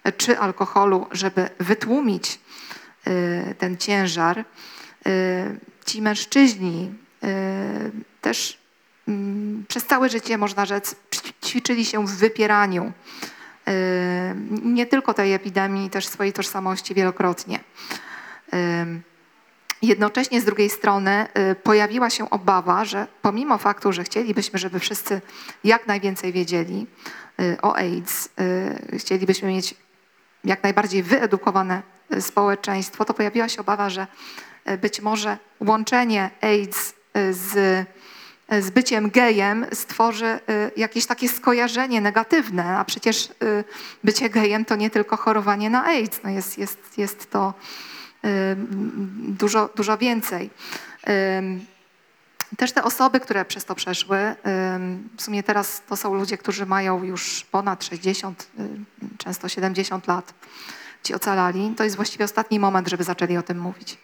y, czy alkoholu, żeby wytłumić y, ten ciężar. Ci mężczyźni też mm, przez całe życie, można rzec, ćwiczyli się w wypieraniu nie tylko tej epidemii, też swojej tożsamości wielokrotnie. Jednocześnie z drugiej strony y, pojawiła się obawa, że pomimo faktu, że chcielibyśmy, żeby wszyscy jak najwięcej wiedzieli y, o AIDS, y, chcielibyśmy mieć jak najbardziej wyedukowane społeczeństwo, to pojawiła się obawa, że być może łączenie AIDS z, z byciem gejem stworzy jakieś takie skojarzenie negatywne, a przecież bycie gejem to nie tylko chorowanie na AIDS, no jest, jest, jest to dużo, dużo więcej. Też te osoby, które przez to przeszły, w sumie teraz to są ludzie, którzy mają już ponad 60, ym, często 70 lat, ci ocalali. To jest właściwie ostatni moment, żeby zaczęli o tym mówić.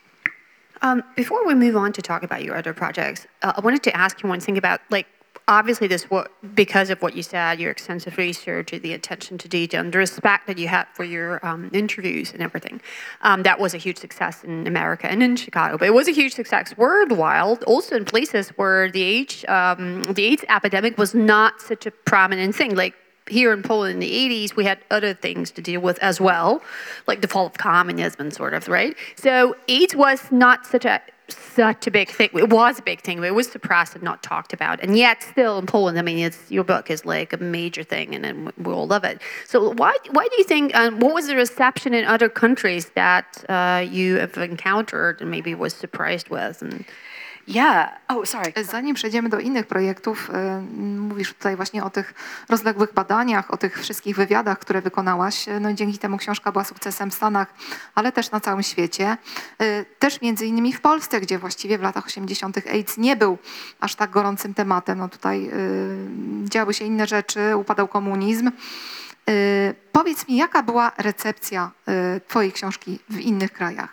Um, before we move on to talk about your other projects, uh, I wanted to ask you one thing about like obviously this because of what you said, your extensive research, the attention to detail, and the respect that you had for your um, interviews and everything. Um, that was a huge success in America and in Chicago, but it was a huge success worldwide, also in places where the AIDS um, the AIDS epidemic was not such a prominent thing, like here in Poland in the 80s, we had other things to deal with as well, like the fall of communism sort of, right? So AIDS was not such a such a big thing. It was a big thing, but it was suppressed and not talked about. And yet, still in Poland, I mean, it's, your book is like a major thing, and, and we all love it. So, why why do you think? Um, what was the reception in other countries that uh, you have encountered and maybe was surprised with? And Yeah. Oh, sorry. Zanim przejdziemy do innych projektów, y, mówisz tutaj właśnie o tych rozległych badaniach, o tych wszystkich wywiadach, które wykonałaś. No i dzięki temu książka była sukcesem w Stanach, ale też na całym świecie. Też między innymi w Polsce, gdzie właściwie w latach 80. AIDS nie był aż tak gorącym tematem. No tutaj działy się inne rzeczy, upadał komunizm. Powiedz mi, jaka była recepcja twojej książki w innych krajach?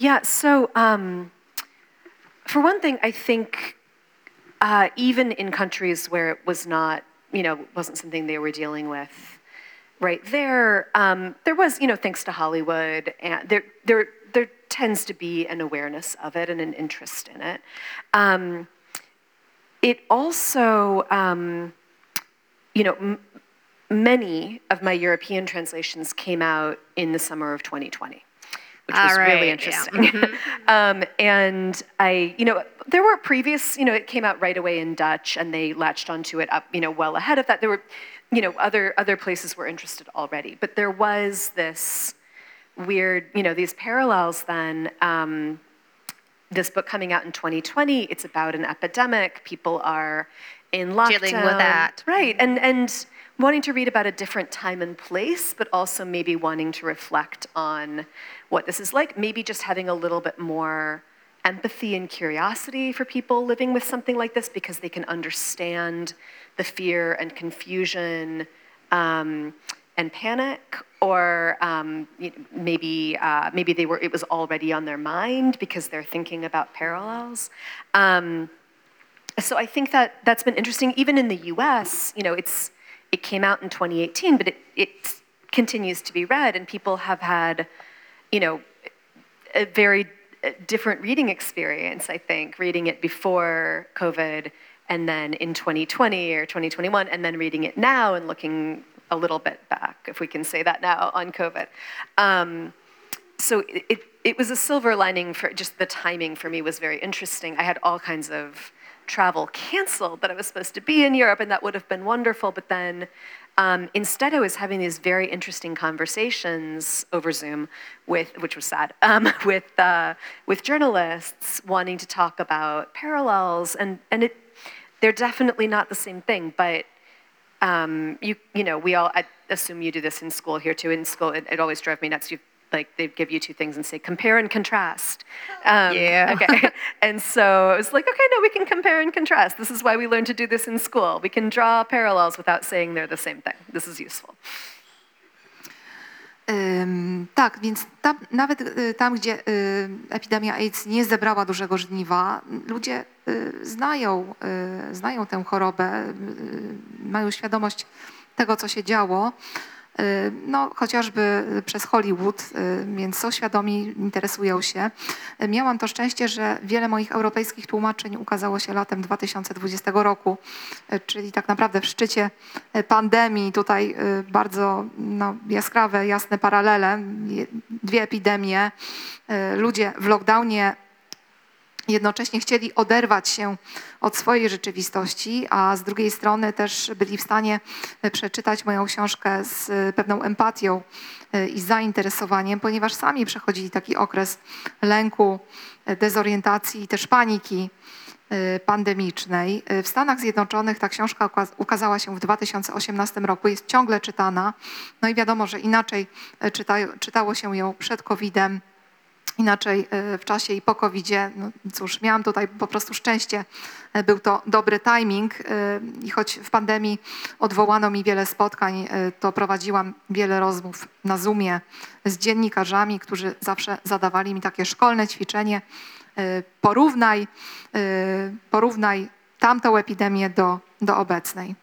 Yeah, so um, for one thing, I think uh, even in countries where it was not, you know, wasn't something they were dealing with right there, um, there was, you know, thanks to Hollywood, and there, there, there tends to be an awareness of it and an interest in it. Um, it also, um, you know, m- many of my European translations came out in the summer of 2020, which was All right, really yeah. interesting. (laughs) um, and I, you know, there were previous, you know, it came out right away in Dutch, and they latched onto it up, you know, well ahead of that. There were, you know, other other places were interested already, but there was this weird, you know, these parallels then. Um, this book coming out in 2020 it's about an epidemic people are in lockdown Dealing with that. right and and wanting to read about a different time and place but also maybe wanting to reflect on what this is like maybe just having a little bit more empathy and curiosity for people living with something like this because they can understand the fear and confusion um, and panic, or um, maybe uh, maybe they were it was already on their mind because they're thinking about parallels. Um, so I think that that's been interesting. Even in the U.S., you know, it's it came out in 2018, but it it continues to be read, and people have had, you know, a very different reading experience, I think, reading it before COVID and then in 2020 or 2021, and then reading it now and looking a little bit back, if we can say that now, on COVID. Um, so it, it was a silver lining for just the timing for me was very interesting. I had all kinds of travel canceled that I was supposed to be in Europe, and that would have been wonderful. But then um, instead, I was having these very interesting conversations over Zoom with, which was sad, (laughs) um, with uh, with journalists wanting to talk about parallels, and and it they're definitely not the same thing, but um, you you know we all I assume you do this in school here too. In school, it, it always drove me nuts. You like they'd give you two things and say compare and contrast. Um, Yeah. Okay. (laughs) and so it was like, okay, no, we can compare and contrast. This is why we learn to do this in school. We can draw parallels without saying they're the same thing. This is useful. Ym, tak, więc tam, nawet y, tam, gdzie y, epidemia AIDS nie zebrała dużego żniwa, ludzie y, znają, znają tę chorobę, mają świadomość tego, co się działo. Y, No, chociażby przez Hollywood, y, więc są świadomi, interesują się. Y, Miałam to szczęście, że wiele moich europejskich tłumaczeń ukazało się latem 2020 roku, czyli tak naprawdę w szczycie pandemii. Tutaj bardzo no, jaskrawe, jasne paralele, dwie epidemie. Ludzie w lockdownie jednocześnie chcieli oderwać się od swojej rzeczywistości, a z drugiej strony też byli w stanie przeczytać moją książkę z pewną empatią e, i zainteresowaniem, ponieważ sami przechodzili taki okres lęku, e, dezorientacji i też paniki e, pandemicznej. W Stanach Zjednoczonych ta książka uka- ukazała się w 2018 roku, jest ciągle czytana. No i wiadomo, że inaczej czyta, czytało się ją przed COVID-em inaczej e, w czasie i po covid No cóż, miałam tutaj po prostu szczęście. E, Był to dobry timing e, i choć w pandemii odwołano mi wiele spotkań, to prowadziłam wiele rozmów na Zoomie z dziennikarzami, którzy zawsze zadawali mi takie szkolne ćwiczenie. Porównaj, porównaj tamtą epidemię do, do obecnej.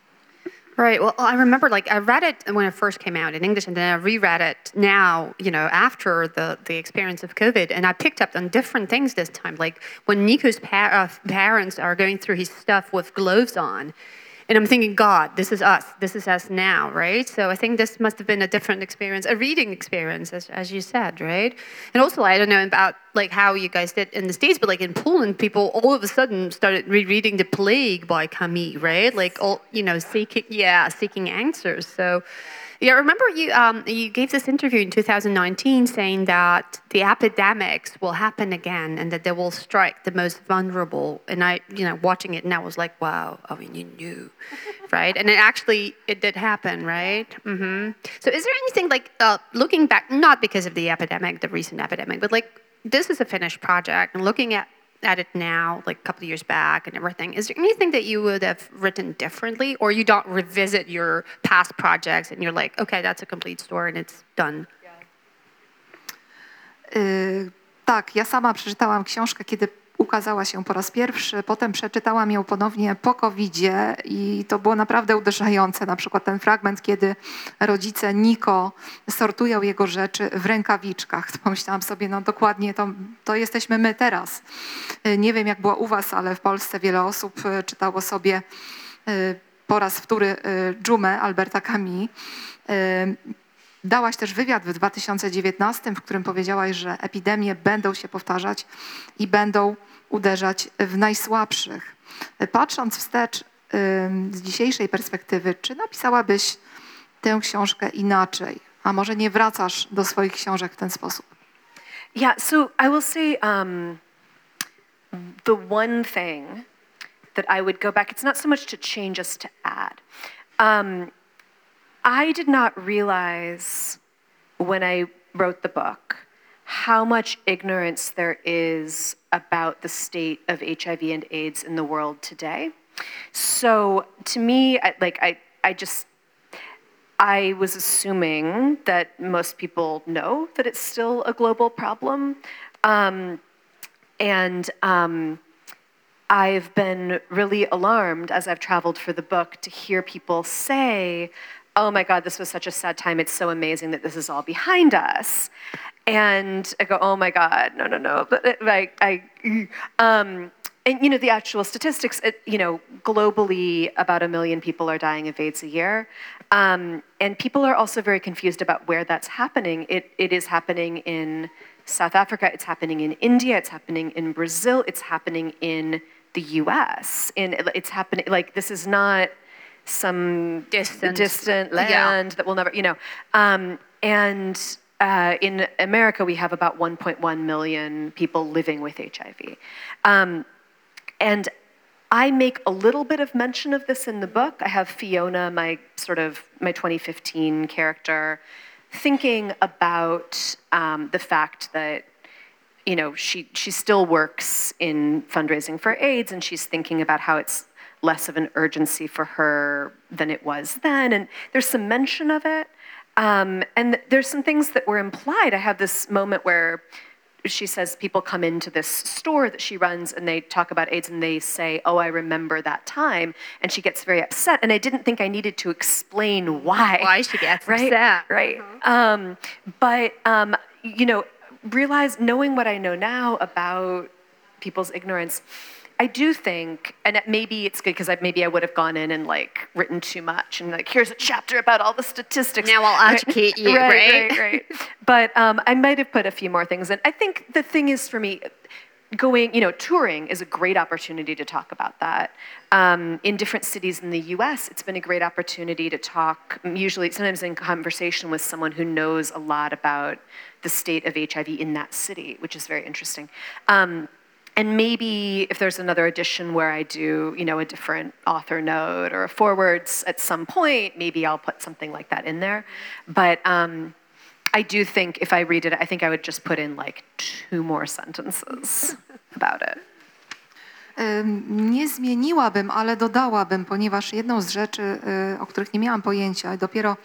Right. Well, I remember like I read it when it first came out in English, and then I reread it now, you know, after the, the experience of COVID, and I picked up on different things this time. Like when Nico's pa- uh, parents are going through his stuff with gloves on, and I'm thinking, God, this is us. This is us now, right? So I think this must have been a different experience, a reading experience, as, as you said, right? And also, I don't know about like how you guys did in the states, but like in Poland, people all of a sudden started rereading *The Plague* by Camus, right? Like all you know, seeking yeah, seeking answers. So. Yeah, remember you um, you gave this interview in 2019 saying that the epidemics will happen again and that they will strike the most vulnerable. And I, you know, watching it now was like, wow. I mean, you knew, (laughs) right? And it actually it did happen, right? hmm So, is there anything like uh, looking back, not because of the epidemic, the recent epidemic, but like this is a finished project, and looking at at it now, like a couple of years back and everything, is there anything that you would have written differently, or you don't revisit your past projects and you're like, okay, that's a complete story and it's done? Y, tak, ja sama przeczytałam książkę, kiedy ukazała się po raz pierwszy, potem przeczytałam ją ponownie po covid i to było naprawdę uderzające. Na przykład ten fragment, kiedy rodzice Niko sortują jego rzeczy w rękawiczkach. (laughs) Pomyślałam sobie, no dokładnie to, to jesteśmy my teraz. Nie wiem jak było u was, ale w Polsce wiele osób y, czytało sobie y, po raz wtóry y, Dżumę Alberta Camus. Dałaś też wywiad w 2019, w którym powiedziałaś, że epidemie będą się powtarzać i będą uderzać w najsłabszych. Patrząc wstecz z dzisiejszej perspektywy, czy napisałabyś tę książkę inaczej? A może nie wracasz do swoich książek w ten sposób? Yeah, so I will say um, the one thing that I would go back, it's not so much to change as to add. Um, I did not realize when I wrote the book how much ignorance there is about the state of HIV and AIDS in the world today. So to me, I, like I, I just I was assuming that most people know that it's still a global problem. Um, and um, I've been really alarmed as I've traveled for the book to hear people say, oh my God, this was such a sad time. It's so amazing that this is all behind us. And I go, oh my God, no, no, no. But uh, like, I, um, and you know, the actual statistics, it, you know, globally, about a million people are dying of AIDS a year. Um, and people are also very confused about where that's happening. It, it is happening in South Africa, it's happening in India, it's happening in Brazil, it's happening in the US. In, it's happening, like, this is not some Distant. distant Yeah. land that will never, you know. Um, and uh, in America, we have about 1.1 million people living with HIV. Um, and I make a little bit of mention of this in the book. I have Fiona, my sort of my 2015 character, thinking about um, the fact that you know she she still works in fundraising for AIDS, and she's thinking about how it's less of an urgency for her than it was then. And there's some mention of it, um, and there's some things that were implied. I have this moment where she says people come into this store that she runs and they talk about AIDS and they say, Oh, I remember that time. And she gets very upset. And I didn't think I needed to explain why. Why she gets (laughs) right? upset. Right. Um, but, um, you know, realize, knowing what I know now about people's ignorance, I do think, and maybe it's good because I, maybe I would have gone in and like written too much and like here's a chapter about all the statistics. Now I'll educate you, (laughs) right? Right, right. But um, I might have put a few more things in. I think the thing is for me, going, you know, touring is a great opportunity to talk about that. Um, in different cities in the US, it's been a great opportunity to talk, usually, sometimes in conversation with someone who knows a lot about the state of HIV in that city, which is very interesting. Um, and maybe if there's another edition where I do, you know, a different author note or a forwards at some point, maybe I'll put something like that in there. But um, I do think if I read it, I think I would just put in like two more sentences about it. Nie zmieniłabym, ale dodałabym, ponieważ jedną z rzeczy, o których nie miałam pojęcia, dopiero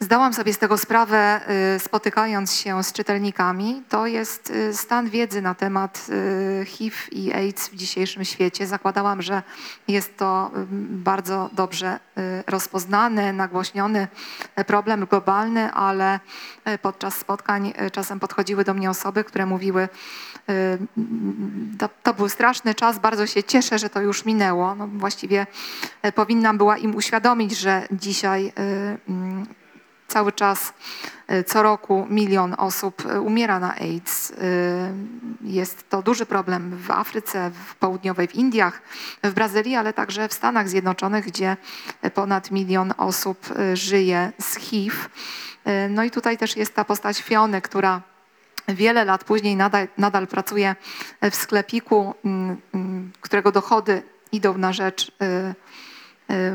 zdałam sobie z tego sprawę, y, spotykając się z czytelnikami, to jest y, stan wiedzy na temat y, HIV i AIDS w dzisiejszym świecie. Zakładałam, że jest to bardzo dobrze rozpoznany, nagłośniony y, problem globalny, ale y, podczas spotkań y, czasem podchodziły do mnie osoby, które mówiły, to, to był straszny czas, bardzo się cieszę, że to już minęło. No, właściwie e, powinnam była im uświadomić, że dzisiaj mm, cały czas, y, co roku milion osób y, umiera na AIDS. Y, Jest to duży problem w Afryce, w południowej, w Indiach, w Brazylii, ale także w Stanach Zjednoczonych, gdzie ponad milion osób żyje z HIV. No i tutaj też jest ta postać Fiony, która wiele lat później nadal, nadal pracuje w sklepiku, mm, mm, którego dochody idą na rzecz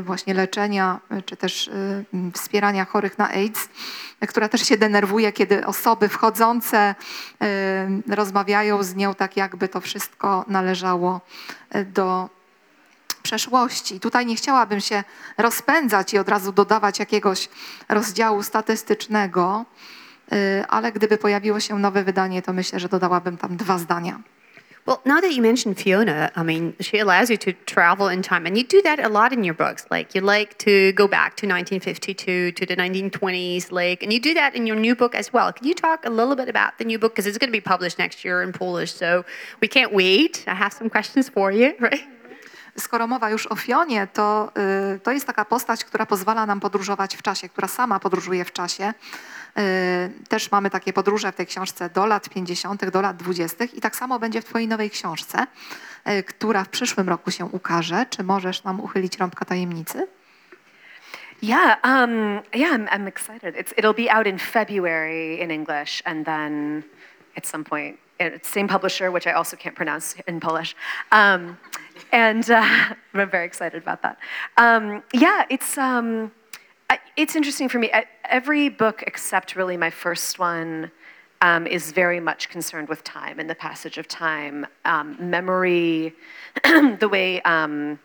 właśnie leczenia y, czy też mm, wspierania chorych na AIDS, która też się denerwuje, kiedy osoby wchodzące rozmawiają z nią tak, jakby to wszystko należało do przeszłości. Tutaj nie chciałabym się rozpędzać i od razu dodawać jakiegoś rozdziału statystycznego, ale gdyby pojawiło się nowe wydanie, to myślę, że dodałabym tam dwa zdania. Well, now that you mentioned Fiona, I mean, she allows you to travel in time, and you do that a lot in your books. Like, you like to go back to 1952, to the 1920s, like, and you do that in your new book as well. Can you talk a little bit about the new book? Because it's going to be published next year in Polish, so we can't wait. I have some questions for you, (laughs) right? Skoro mowa już o Fionie, to, to jest taka postać, która pozwala nam podróżować w czasie, która sama podróżuje w czasie. Y, Też mamy takie podróże w tej książce do lat 50., do lat 20. i tak samo będzie w Twojej nowej książce, y, która w przyszłym roku się ukaże. Czy możesz nam uchylić rąbka tajemnicy? Yeah, um, yeah, I'm, I'm excited. It's, it'll be out in February in English, and then at some point, it's same publisher, which I also can't pronounce in Polish. Um, and uh, (laughs) I'm very excited about that. Um, yeah, it's um, it's interesting for me. Every book except really my first one um, is very much concerned with time and the passage of time, um, memory, (clears throat) the way. Um,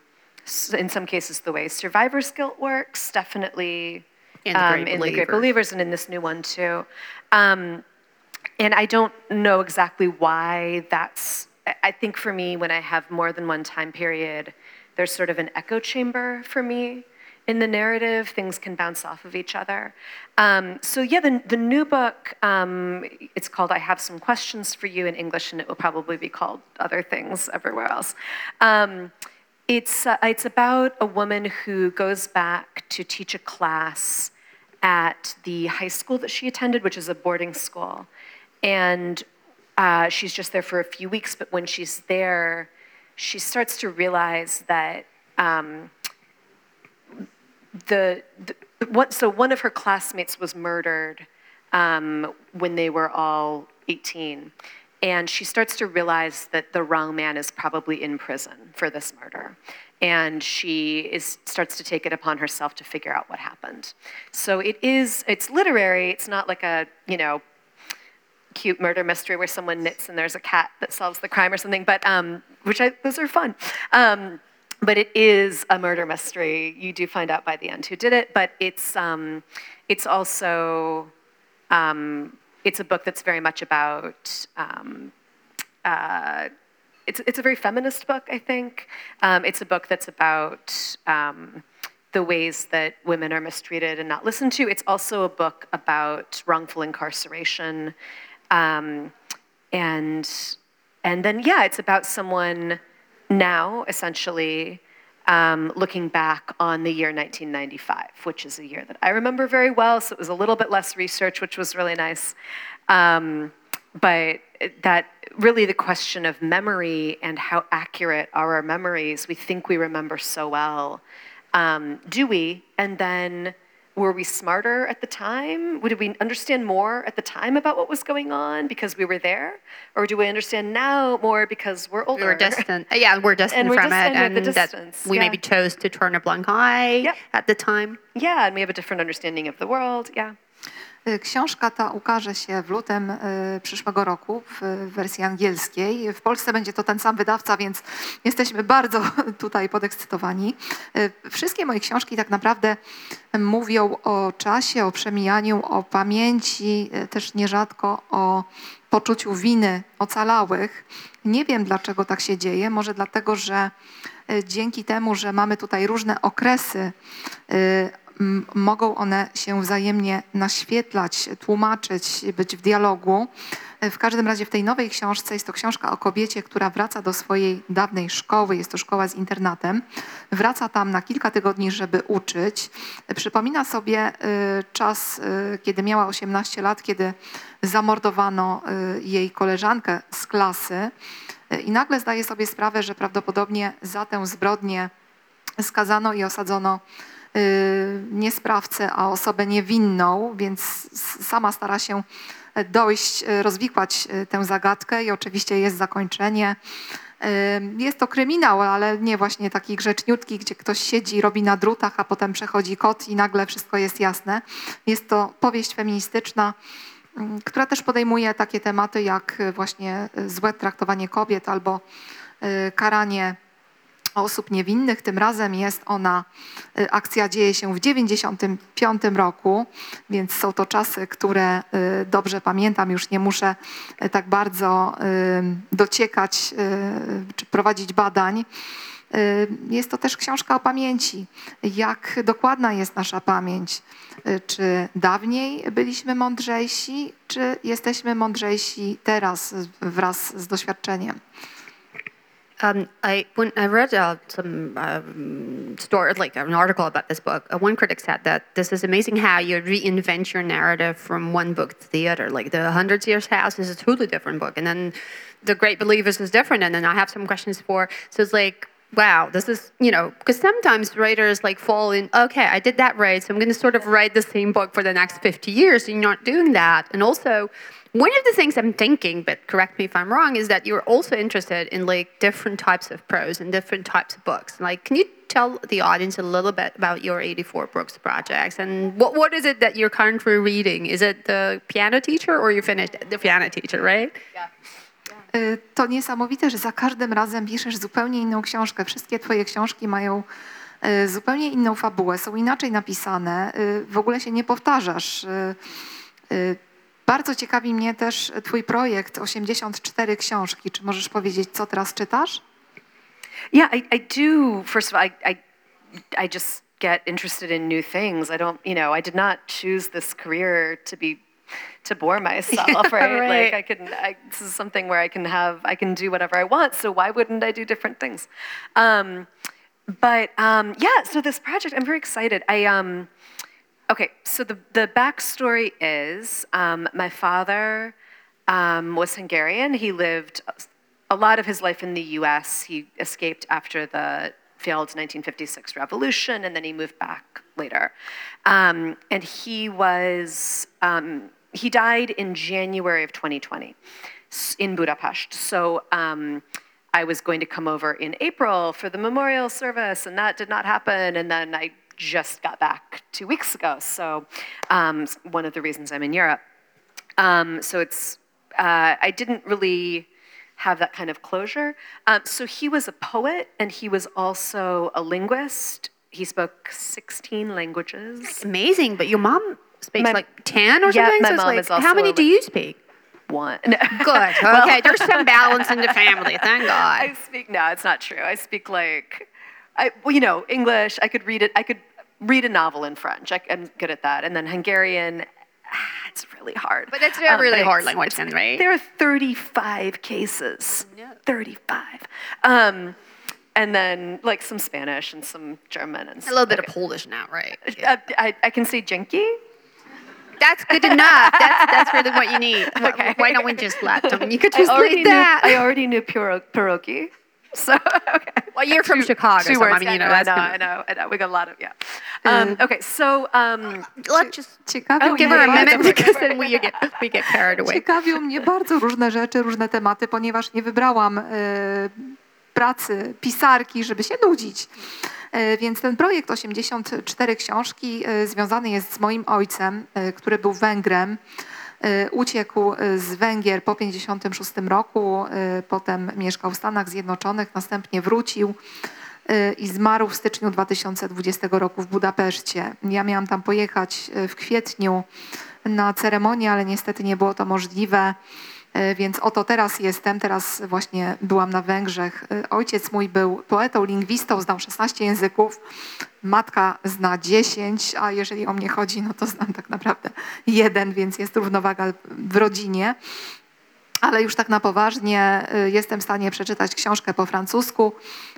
in some cases, the way survivor's guilt works, definitely In The Great in the Great Believers, and in this new one too. Um, and I don't know exactly why that's. I think for me, when I have more than one time period, there's sort of an echo chamber for me in the narrative. Things can bounce off of each other. Um, so yeah, the, the new book, um, it's called "I Have Some Questions for You" in English, and it will probably be called other things everywhere else. Um, it's uh, it's about a woman who goes back to teach a class at the high school that she attended, which is a boarding school. And uh, she's just there for a few weeks, but when she's there, she starts to realize that um, the, the what, so one of her classmates was murdered um, when they were all 18. and she starts to realize that the wrong man is probably in prison for this murder. And she is, starts to take it upon herself to figure out what happened. So it is, it's literary. It's not like a, you know, cute murder mystery where someone knits and there's a cat that solves the crime or something, but um, which I, those are fun. Um, but it is a murder mystery. You do find out by the end who did it, but it's um, it's also um, it's a book that's very much about. Um, uh, it's it's a very feminist book, I think. Um, it's a book that's about. Um, the ways that women are mistreated and not listened to. It's also a book about wrongful incarceration, um, and and then yeah, it's about someone now essentially um, looking back on the year 1995, which is a year that I remember very well. So it was a little bit less research, which was really nice. Um, but that really the question of memory and how accurate are our memories. We think we remember so well. Um, do we? And then were we smarter at the time? Did we understand more at the time about what was going on because we were there? Or do we understand now more because we're older? We're distant. Uh, yeah, we're distant And we're from distant it, with the and that we yeah. maybe chose to turn a blind eye Yep. at the time. Yeah, and we have a different understanding of the world. Yeah. Y, Książka ta ukaże się w lutym y, przyszłego roku w wersji angielskiej. W Polsce będzie to ten sam wydawca, więc jesteśmy bardzo (laughs) tutaj podekscytowani. Y, Wszystkie moje książki tak naprawdę mówią o czasie, o przemijaniu, o pamięci, też nierzadko o poczuciu winy ocalałych. Nie wiem, dlaczego tak się dzieje. Może dlatego, że dzięki temu, że mamy tutaj różne okresy, mogą one się wzajemnie naświetlać, tłumaczyć, być w dialogu. W każdym razie w tej nowej książce jest to książka o kobiecie, która wraca do swojej dawnej szkoły, jest to szkoła z internatem. Wraca tam na kilka tygodni, żeby uczyć. Przypomina sobie y, czas, y, kiedy miała 18 lat, kiedy zamordowano y, jej koleżankę z klasy. I nagle zdaje sobie sprawę, że prawdopodobnie za tę zbrodnię skazano i osadzono nie sprawcę, a osobę niewinną, więc sama stara się dojść, y, rozwikłać y, tę zagadkę i oczywiście jest zakończenie. Y, Jest to kryminał, ale nie właśnie taki grzeczniutki, gdzie ktoś siedzi, robi na drutach, a potem przechodzi kot i nagle wszystko jest jasne. Jest to powieść feministyczna, mm, która też podejmuje takie tematy jak y, właśnie y, złe traktowanie kobiet albo y, karanie osób niewinnych. Tym razem jest ona, y, akcja dzieje się w 95 roku, więc są to czasy, które y, dobrze pamiętam. Już nie muszę y, tak bardzo dociekać czy prowadzić badań. Jest to też książka o pamięci. Jak dokładna jest nasza pamięć? Czy dawniej byliśmy mądrzejsi, czy jesteśmy mądrzejsi teraz wraz z doświadczeniem? Um, I when I read uh, some um, story, like an article about this book, uh, one critic said that this is amazing how you reinvent your narrative from one book to the other. Like the Hundred Years House is a totally different book, and then the Great Believers is different. And then I have some questions for. So it's like. Wow, this is, you know, because sometimes writers like fall in, okay, I did that right, so I'm going to sort of write the same book for the next 50 years, and you're not doing that. And also, one of the things I'm thinking, but correct me if I'm wrong, is that you're also interested in like different types of prose and different types of books. Like, can you tell the audience a little bit about your 84 Books projects and what, what is it that you're currently reading? Is it the piano teacher or you finished the piano teacher, right? Y, To niesamowite, że za każdym razem piszesz zupełnie inną książkę. Wszystkie twoje książki mają zupełnie inną fabułę, są inaczej napisane, w ogóle się nie powtarzasz. Bardzo ciekawi mnie też twój projekt 84 książki. Czy możesz powiedzieć, co teraz czytasz? Yeah, I, I do. First of all, I, I, I just get interested in new things. I don't, you know, I did not choose this career to be, to bore myself, right? (laughs) right. Like I can, I, this is something where I can have, I can do whatever I want. So why wouldn't I do different things? Um, but um, yeah, so this project, I'm very excited. I, um, okay, so the, the backstory is um, my father um, was Hungarian. He lived a lot of his life in the US. He escaped after the failed 1956 revolution, and then he moved back later. Um, and he was, um, he died in January of 2020. in Budapest. So um, I was going to come over in April for the memorial service, and that did not happen. And then I just got back two weeks ago. So um, one of the reasons I'm in Europe. Um, so it's uh, I didn't really have that kind of closure. Um, so he was a poet, and he was also a linguist. He spoke 16 languages. Amazing, but your mom speaks My- like 10 or Yeah, something? my so mom like, is also how many do you speak? One. Good. (laughs) Okay, there's some balance in the family. Thank (laughs) God. I speak. No, it's not true. I speak like, I well, you know, English. I could read it. I could read a novel in French. I, am good at that. And then Hungarian. ah, It's really hard. But it's a Um, really but hard it's- language it's- then, right? There are 35 cases. 35. Um, and then like some Spanish and some German and a little bit of Polish now, right? Uh, I, I can say jinky. That's good enough. That's, that's really what you need. (laughs) Okay. Why don't we just let them? You could I just already leave knew. that. I already knew piro- pierogi. (laughs) So okay. well, you're from Chicago, Two so words. I mean, you know, I know, I know, I know. We got a lot of yeah. Um, okay, so um, Let's just Ciekawią give her a minute (laughs) because then we get (laughs) we get carried away. Ciekawią mnie bardzo różne rzeczy, różne tematy, ponieważ nie wybrałam e, pracy pisarki, żeby się nudzić. E, Więc ten projekt 84 książki e, związany jest z moim ojcem, który był Węgrem. E, Uciekł e, z Węgier po 56 roku, e, potem mieszkał w Stanach Zjednoczonych, następnie wrócił i zmarł w styczniu 2020 roku w Budapeszcie. Ja miałam tam pojechać w kwietniu na ceremonię, ale niestety nie było to możliwe. E, Więc oto teraz jestem, teraz właśnie byłam na Węgrzech. E, Ojciec mój był poetą, lingwistą, znał 16 języków, matka zna 10, a jeżeli o mnie chodzi, no to znam tak naprawdę jeden, więc jest równowaga w rodzinie. Ale już tak na poważnie y, jestem w stanie przeczytać książkę po francusku,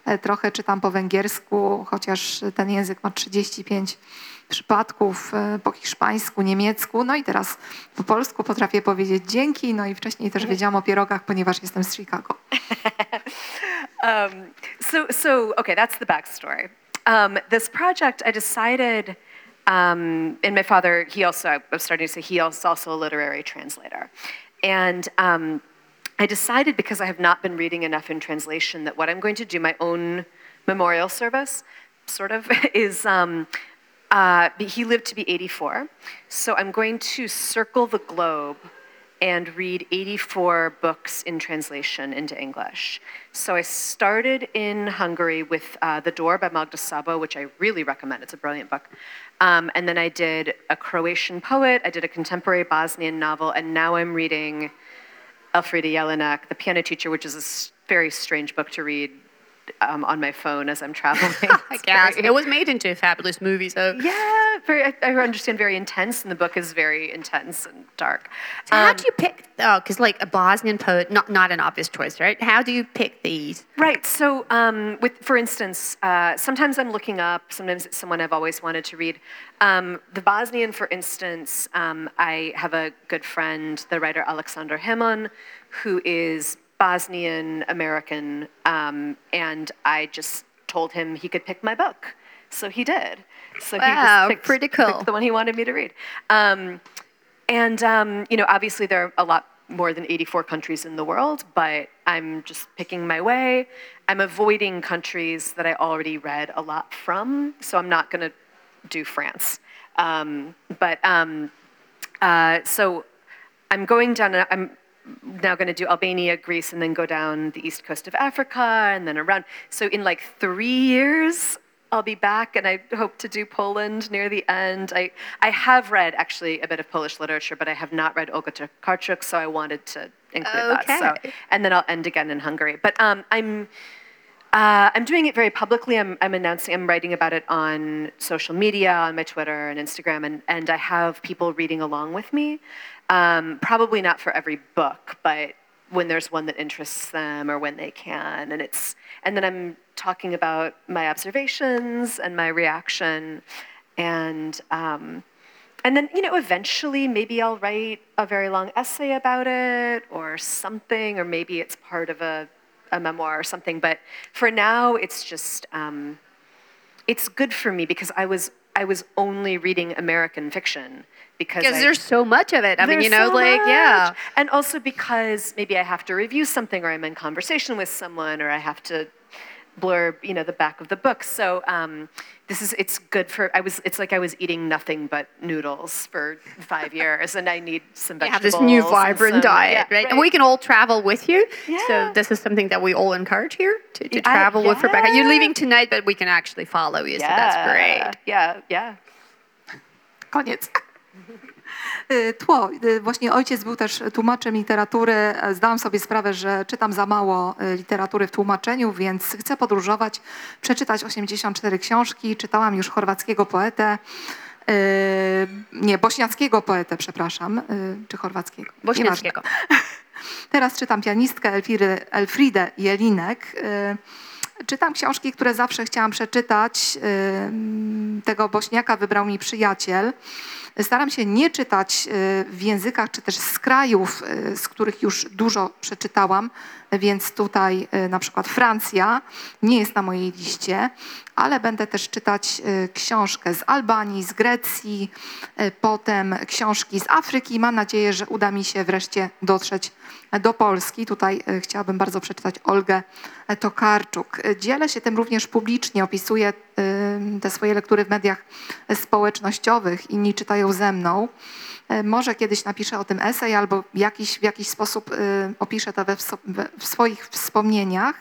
e, trochę czytam po węgiersku, chociaż ten język ma 35 przypadków, po hiszpańsku, niemiecku, no i teraz po polsku potrafię powiedzieć dzięki, no i wcześniej też wiedziałam o pierogach, ponieważ jestem z Chicago. (laughs) um, so so okay, that's the backstory. Um, this project, I decided, um, and my father, he also, I was starting to say, he is also a literary translator, and. Um, I decided because I have not been reading enough in translation that what I'm going to do, my own memorial service, sort of, (laughs) is um, uh, he lived to be 84. So I'm going to circle the globe and read 84 books in translation into English. So I started in Hungary with uh, The Door by Magda Szabó, which I really recommend. It's a brilliant book. Um, and then I did a Croatian poet, I did a contemporary Bosnian novel, and now I'm reading Elfriede Jelinek, The Piano Teacher, which is a very strange book to read um, on my phone as I'm traveling. (laughs) (laughs) I guess very- it was made into a fabulous movie, so. yeah, very, I, I understand very intense, and the book is very intense and dark. So how Um, do you pick? Oh, because like a Bosnian poet, not not an obvious choice, right? How do you pick these? Right. So, um, with for instance, uh, sometimes I'm looking up. Sometimes it's someone I've always wanted to read. Um, the Bosnian, for instance, um, I have a good friend, the writer Aleksandar Hemon, who is Bosnian American, um, and I just told him he could pick my book, so he did. So he Wow, just picked, pretty picked the one he wanted me to read. Um, and um, you know, obviously there are a lot more than 84 countries in the world, but I'm just picking my way. I'm avoiding countries that I already read a lot from, so I'm not going to do France. Um, but um, uh, so I'm going down. I'm now going to do Albania, Greece, and then go down the east coast of Africa, and then around. So in like three years, I'll be back, and I hope to do Poland near the end. I I have read actually a bit of Polish literature, but I have not read Olga Tokarczuk, so I wanted to include that. So, Okay. and then I'll end again in Hungary. But um, I'm. Uh, I'm doing it very publicly. I'm, I'm announcing, I'm writing about it on social media, on my Twitter and Instagram, and, and I have people reading along with me. Um, probably not for every book, but when there's one that interests them or when they can. And it's and then I'm talking about my observations and my reaction, and um, and then you know eventually maybe I'll write a very long essay about it or something, or maybe it's part of a a memoir or something. But for now, it's just um, it's good for me because I was I was only reading American fiction because Because I, there's so much of it. I mean, you know, so like, yeah. And also because maybe I have to review something or I'm in conversation with someone or I have to blurb, you know, the back of the book. So um, this is, it's good for, I was, it's like I was eating nothing but noodles for five years and I need some vegetables. You have this new vibrant some- diet, yeah, right? And we can all travel with you. Yeah. So this is something that we all encourage here to, to I- travel with Rebecca. You're leaving tonight, but we can actually follow you. So that's great. Yeah, yeah. Koniec. (laughs) Y, Tło. Y, Właśnie ojciec był też tłumaczem literatury. Zdałam sobie sprawę, że czytam za mało y, literatury w tłumaczeniu, więc chcę podróżować, przeczytać 84 książki. Czytałam już chorwackiego poetę, nie, bośniackiego poetę, przepraszam, czy chorwackiego. Bośniackiego. Teraz czytam pianistkę Elfridę Jelinek. Czytam książki, które zawsze chciałam przeczytać. Tego Bośniaka wybrał mi przyjaciel. Staram się nie czytać y, w językach czy też z krajów, y, z których już dużo przeczytałam, więc tutaj y, na przykład Francja nie jest na mojej liście, ale będę też czytać książkę z Albanii, z Grecji, potem książki z Afryki. Mam nadzieję, że uda mi się wreszcie dotrzeć do Polski. Tutaj chciałabym bardzo przeczytać Olgę Tokarczuk. Dzielę się tym również publicznie, opisuję te swoje lektury w mediach społecznościowych. Inni czytają ze mną. Y, Może kiedyś napiszę o tym esej albo jakiś, w jakiś sposób y, opiszę to we, w swoich wspomnieniach.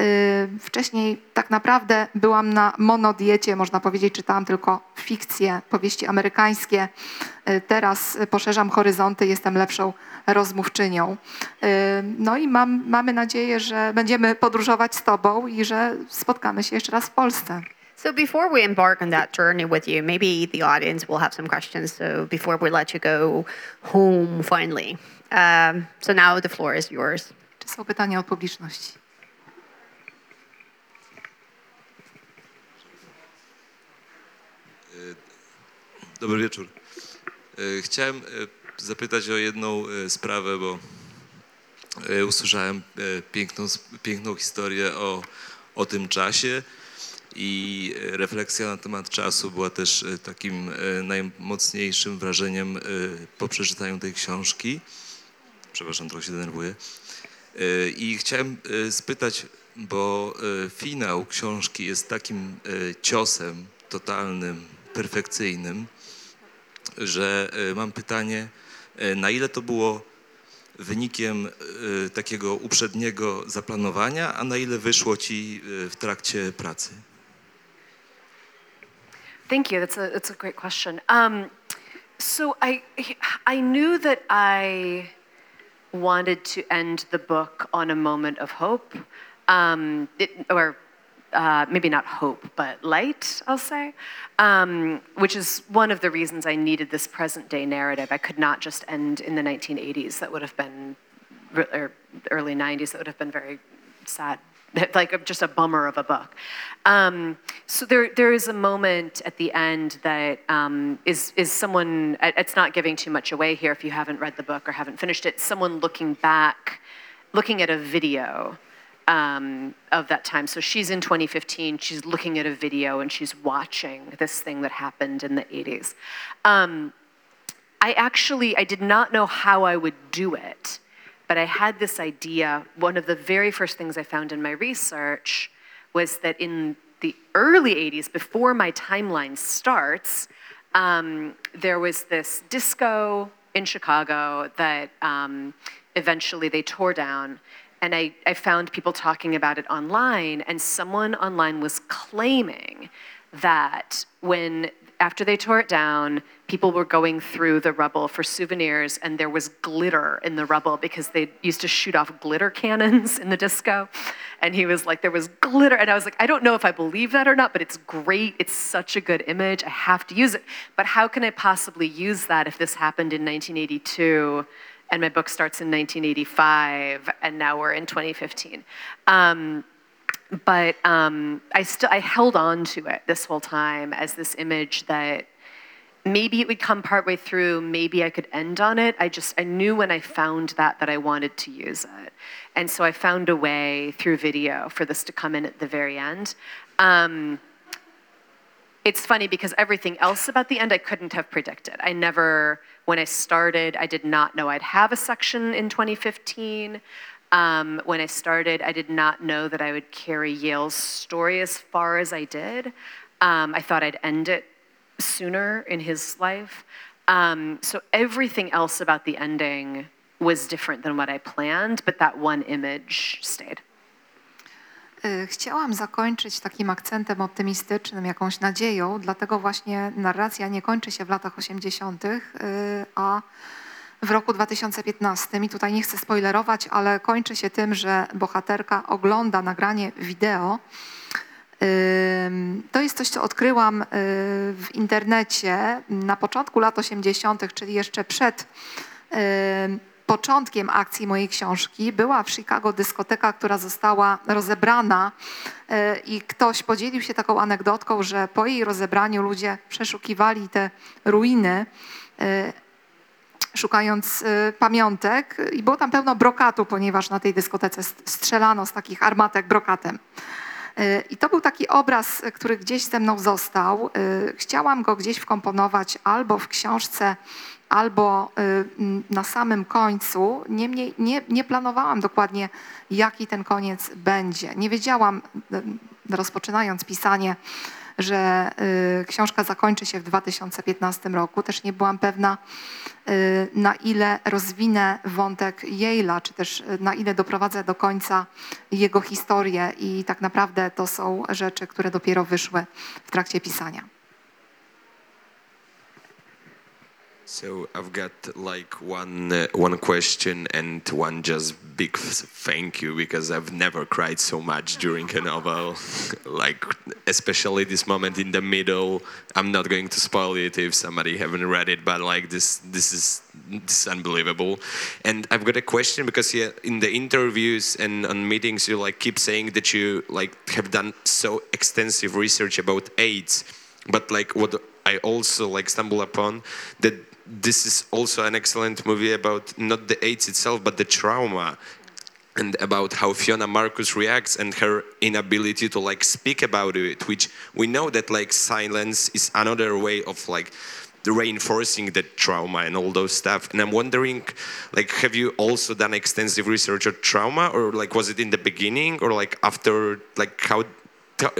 Y, Wcześniej tak naprawdę byłam na monodiecie, można powiedzieć, czytałam tylko fikcje, powieści amerykańskie. Y, Teraz poszerzam horyzonty, jestem lepszą rozmówczynią. No i mam, mamy nadzieję, że będziemy podróżować z Tobą i że spotkamy się jeszcze raz w Polsce. So before we embark on that journey with you, maybe the audience will have some questions. So before we let you go home finally. Um, so now the floor is yours. Czy są pytania od publiczności? Dobry wieczór. Chciałem zapytać o jedną sprawę, bo usłyszałem piękną, s- piękną historię o, o tym czasie i e, refleksja na temat czasu była też e, takim e, najmocniejszym wrażeniem po przeczytaniu tej książki. Przepraszam, trochę się denerwuję. I chciałem spytać, bo finał książki jest takim ciosem totalnym, perfekcyjnym, że mam pytanie, na ile to było wynikiem takiego uprzedniego zaplanowania, a na ile wyszło ci w trakcie pracy? Thank you. That's a that's a great question. Um, so I I knew that I wanted to end the book on a moment of hope, um, it, or uh, maybe not hope, but light. I'll say, um, which is one of the reasons I needed this present day narrative. I could not just end in the 1980s. That would have been, or early 90s. That would have been very sad like just a bummer of a book. Um, so there, there is a moment at the end that um, is is someone. It's not giving too much away here if you haven't read the book or haven't finished it. Someone looking back, looking at a video um, of that time. So she's in 2015. She's looking at a video and she's watching this thing that happened in the 80s. Um, I actually I did not know how I would do it, but I had this idea. One of the very first things I found in my research was that in the early 80s, before my timeline starts, um, there was this disco in Chicago that um, eventually they tore down. And I, I found people talking about it online, and someone online was claiming that when after they tore it down, people were going through the rubble for souvenirs, and there was glitter in the rubble because they used to shoot off glitter cannons in the disco. And he was like, there was glitter. And I was like, I don't know if I believe that or not, but it's great. It's such a good image. I have to use it. But how can I possibly use that if this happened in 1982? And my book starts in 1985, and now we're in 2015. Um, but um, I still I held on to it this whole time as this image that maybe it would come partway through, maybe I could end on it. I just I knew when I found that that I wanted to use it, and so I found a way through video for this to come in at the very end. Um, it's funny because everything else about the end I couldn't have predicted. I never, when I started, I did not know I'd have a section in 2015. Um, when I started, I did not know that I would carry Yale's story as far as I did. Um, I thought I'd end it sooner in his life. Um, so everything else about the ending was different than what I planned, but that one image stayed. Y, Chciałam zakończyć takim akcentem optymistycznym, jakąś nadzieją, dlatego właśnie narracja nie kończy się w latach 80., y, a w roku 2015. I tutaj nie chcę spoilerować, ale kończy się tym, że bohaterka ogląda nagranie wideo. To jest coś, co odkryłam y, w internecie na początku lat 80., czyli jeszcze przed początkiem akcji mojej książki. Była w Chicago dyskoteka, która została rozebrana y, i ktoś podzielił się taką anegdotką, że po jej rozebraniu ludzie przeszukiwali te ruiny y, szukając pamiątek i było tam pełno brokatu, ponieważ na tej dyskotece st- strzelano z takich armatek brokatem. Y, I to był taki obraz, y, który gdzieś ze mną został. Y, Chciałam go gdzieś wkomponować albo w książce, albo na samym końcu. Niemniej nie, nie planowałam dokładnie, jaki ten koniec będzie. Nie wiedziałam, rozpoczynając pisanie, że y, książka zakończy się w 2015 roku. Też nie byłam pewna, y, na ile rozwinę wątek Yale'a, czy też y, na ile doprowadzę do końca jego historię. I tak naprawdę to są rzeczy, które dopiero wyszły w trakcie pisania. So I've got like one uh, one question and one just big thank you because I've never cried so much during a novel, (laughs) like especially this moment in the middle. I'm not going to spoil it if somebody haven't read it, but like this this is this is unbelievable. And I've got a question because yeah, in the interviews and on meetings you like keep saying that you like have done so extensive research about AIDS, but like what I also like stumble upon that this is also an excellent movie about not the AIDS itself but the trauma and about how Fiona Marcus reacts and her inability to like speak about it which we know that like silence is another way of like reinforcing that trauma and all those stuff. And i'm wondering like have you also done extensive research on trauma? Or like was it in the beginning? Or like after like how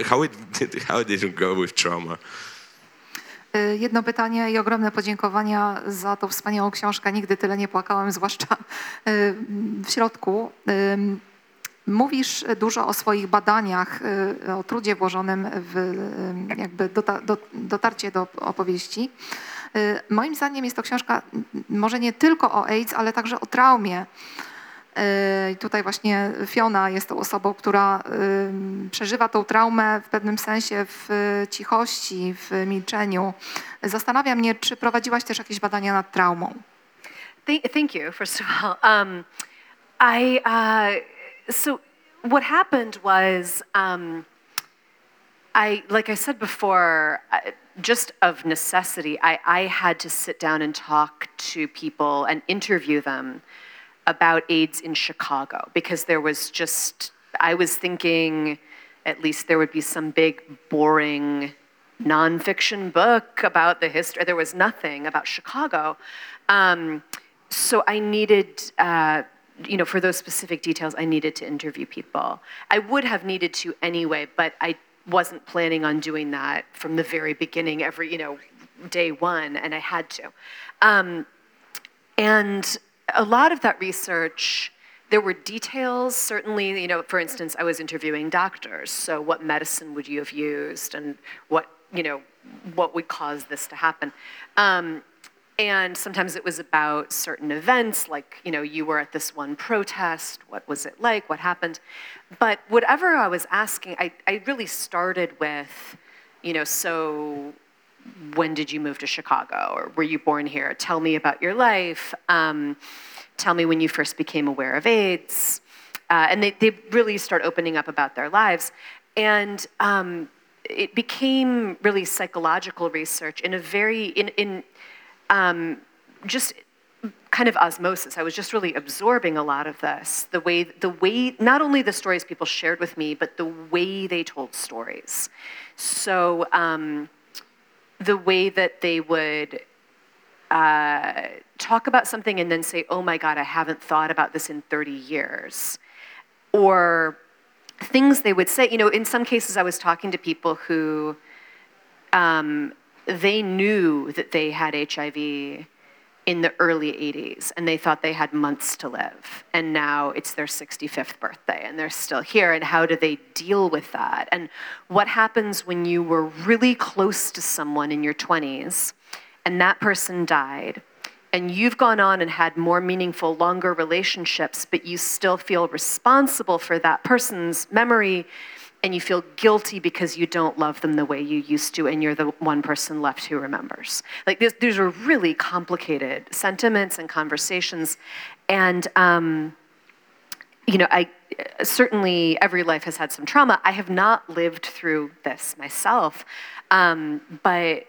how it (laughs) how did it go with trauma Jedno pytanie i ogromne podziękowania za tą wspaniałą książkę. Nigdy tyle nie płakałem, (laughs) zwłaszcza y, w środku. Mówisz dużo o swoich badaniach, y, o trudzie włożonym w jakby dota, do, dotarcie do opowieści. Moim zdaniem jest to książka może nie tylko o AIDS, ale także o traumie. Y, I tutaj właśnie Fiona jest tą osobą, która przeżywa tą traumę w pewnym sensie w cichości, w milczeniu. Zastanawia mnie, czy prowadziłaś też jakieś badania nad traumą? Thank, you, first of all. Um, I uh, so what happened was um, I, like I said before, just of necessity, I, I had to sit down and talk to people and interview them about AIDS in Chicago because there was just I was thinking at least there would be some big boring nonfiction book about the history. There was nothing about Chicago. Um, so I needed, uh, you know, for those specific details, I needed to interview people. I would have needed to anyway, but I wasn't planning on doing that from the very beginning, every, you know, day one, and I had to. Um, and a lot of that research, there were details, certainly, you know, for instance, I was interviewing doctors. So what medicine would you have used and what, you know, what would cause this to happen? Um, and sometimes it was about certain events, like, you know, you were at this one protest, what was it like, what happened? But whatever I was asking, I, I really started with, you know, so when did you move to Chicago or were you born here? Tell me about your life. Um, tell me when you first became aware of AIDS. Uh, and they, they really start opening up about their lives. And um, it became really psychological research in a very, in, in um, just kind of osmosis. I was just really absorbing a lot of this. The way, the way, not only the stories people shared with me, but the way they told stories. So, um, the way that they would uh, talk about something and then say, oh my God, I haven't thought about this in 30 years. Or things they would say, you know, in some cases I was talking to people who um, they knew that they had HIV in the early 80s and they thought they had months to live. And now it's their 65th birthday and they're still here. And how do they deal with that? And what happens when you were really close to someone in your 20s and that person died? And you've gone on and had more meaningful, longer relationships, but you still feel responsible for that person's memory and you feel guilty because you don't love them the way you used to and you're the one person left who remembers. Like these, these are really complicated sentiments and conversations and um, you know i certainly every life has had some trauma. I have not lived through this myself um, but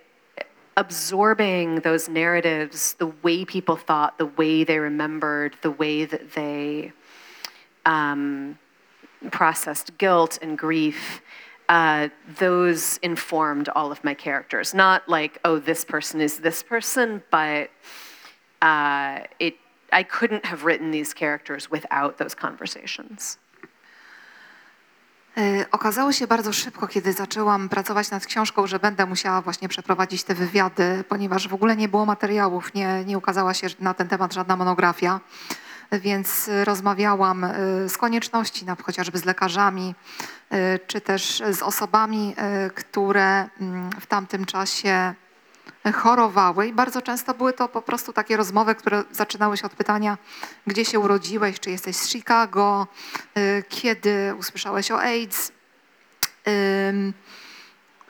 absorbing those narratives the way people thought the way they remembered the way that they um, processed guilt and grief, uh, those informed all of my characters. Not like, oh, this person is this person, but uh, it, I couldn't have written these characters without those conversations. Okazało się bardzo szybko, kiedy zaczęłam pracować nad książką, że będę musiała właśnie przeprowadzić te wywiady, ponieważ w ogóle nie było materiałów, nie, nie ukazała się na ten temat żadna monografia więc rozmawiałam y, z konieczności, na, chociażby z lekarzami, y, czy też z osobami, y, które mm, w tamtym czasie chorowały i bardzo często były to po prostu takie rozmowy, które zaczynały się od pytania, gdzie się urodziłeś, czy jesteś z Chicago, kiedy usłyszałeś o AIDS.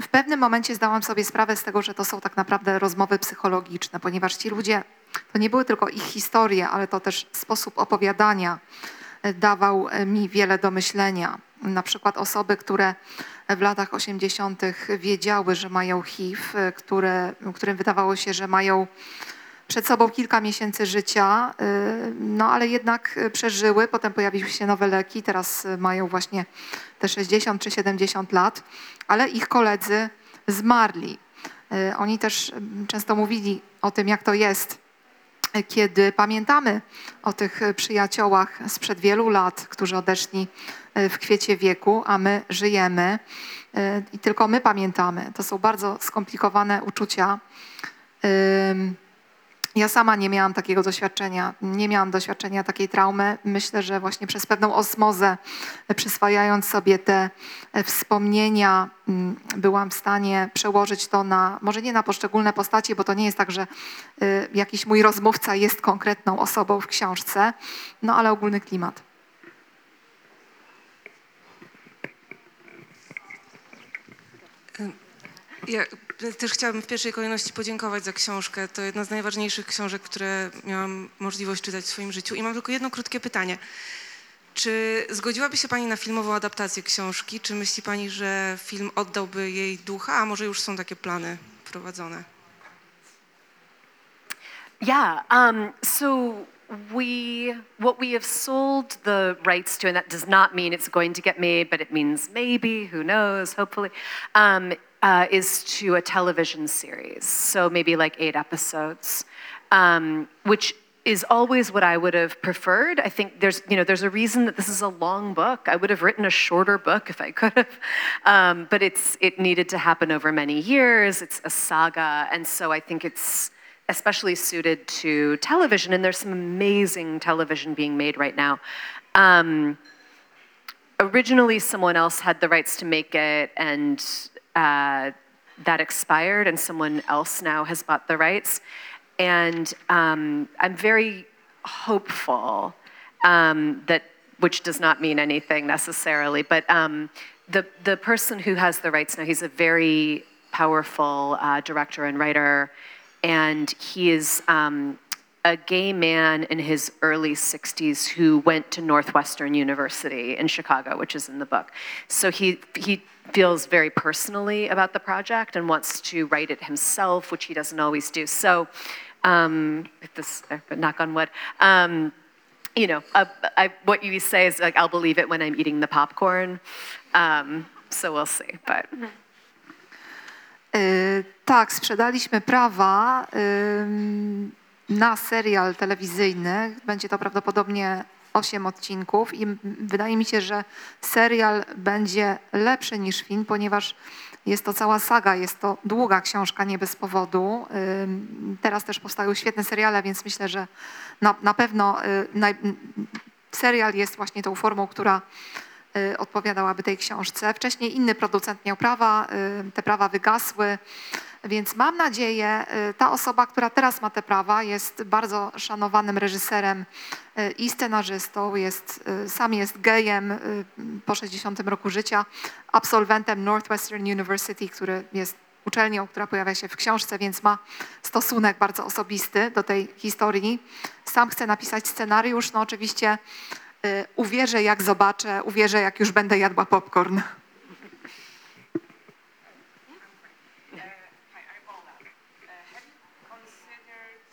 W pewnym momencie zdałam sobie sprawę z tego, że to są tak naprawdę rozmowy psychologiczne, ponieważ ci ludzie to nie były tylko ich historie, ale to też sposób opowiadania e, dawał e, mi wiele do myślenia. Na przykład osoby, które w latach 80. wiedziały, że mają HIV, e, które, którym wydawało się, że mają przed sobą kilka miesięcy życia, no ale jednak przeżyły, potem pojawiły się nowe leki, teraz mają właśnie te 60 czy 70 lat, ale ich koledzy zmarli. Oni też często mówili o tym, jak to jest, kiedy pamiętamy o tych przyjaciołach sprzed wielu lat, którzy odeszli e, w kwiecie wieku, a my żyjemy e, i tylko my pamiętamy. To są bardzo skomplikowane uczucia. Ja sama nie miałam takiego doświadczenia, nie miałam doświadczenia takiej traumy. Myślę, że właśnie przez pewną osmozę, przyswajając sobie te e, wspomnienia, mm, byłam w stanie przełożyć to na, może nie na poszczególne postacie, bo to nie jest tak, że y, jakiś mój rozmówca jest konkretną osobą w książce, no ale ogólny klimat. Ja też chciałabym w pierwszej kolejności podziękować za książkę. To jedna z najważniejszych książek, które miałam możliwość czytać w swoim życiu. I mam tylko jedno krótkie pytanie. Czy zgodziłaby się Pani na filmową adaptację książki? Czy myśli Pani, że film oddałby jej ducha, a może już są takie plany prowadzone? Yeah. Um, so we what we have sold the rights to, and that does not mean it's going to get made, but it means maybe. Who knows? Hopefully. Um, uh, is to a television series, so maybe like eight episodes, um, which is always what I would have preferred. I think there's, you know, there's a reason that this is a long book. I would have written a shorter book if I could have, (laughs) um, but it's it needed to happen over many years. It's a saga, and so I think it's especially suited to television. And there's some amazing television being made right now. Um, originally, someone else had the rights to make it, and uh, that expired, and someone else now has bought the rights. And um, I'm very hopeful um, that, which does not mean anything necessarily, but um, the, the person who has the rights now, he's a very powerful uh, director and writer, and he is um, a gay man in his early 60s who went to Northwestern University in Chicago, which is in the book. So he, he feels very personally about the project and wants to write it himself, which he doesn't always do. So, um, this, knock on wood. Um, you know, uh, I, what you say is like, I'll believe it when I'm eating the popcorn. Um, so we'll see, but. Tak, sprzedaliśmy prawa na serial telewizyjny. Będzie to prawdopodobnie 8 odcinków i wydaje mi się, że serial będzie lepszy niż film, ponieważ jest to cała saga, jest to długa książka, nie bez powodu. Teraz też powstają świetne seriale, więc myślę, że na, na pewno y, serial jest właśnie tą formą, która y, odpowiadałaby tej książce. Wcześniej inny producent miał prawa, y, te prawa wygasły, więc mam nadzieję, y, ta osoba, która teraz ma te prawa, jest bardzo szanowanym reżyserem y, i scenarzystą, jest, y, sam jest gejem po 60 roku życia, absolwentem Northwestern University, który jest uczelnią, która pojawia się w książce, więc ma stosunek bardzo osobisty do tej historii. Sam chce napisać scenariusz, no oczywiście uwierzę jak zobaczę, uwierzę jak już będę jadła popcorn. Hi, I'm Ola. Uh, have you considered,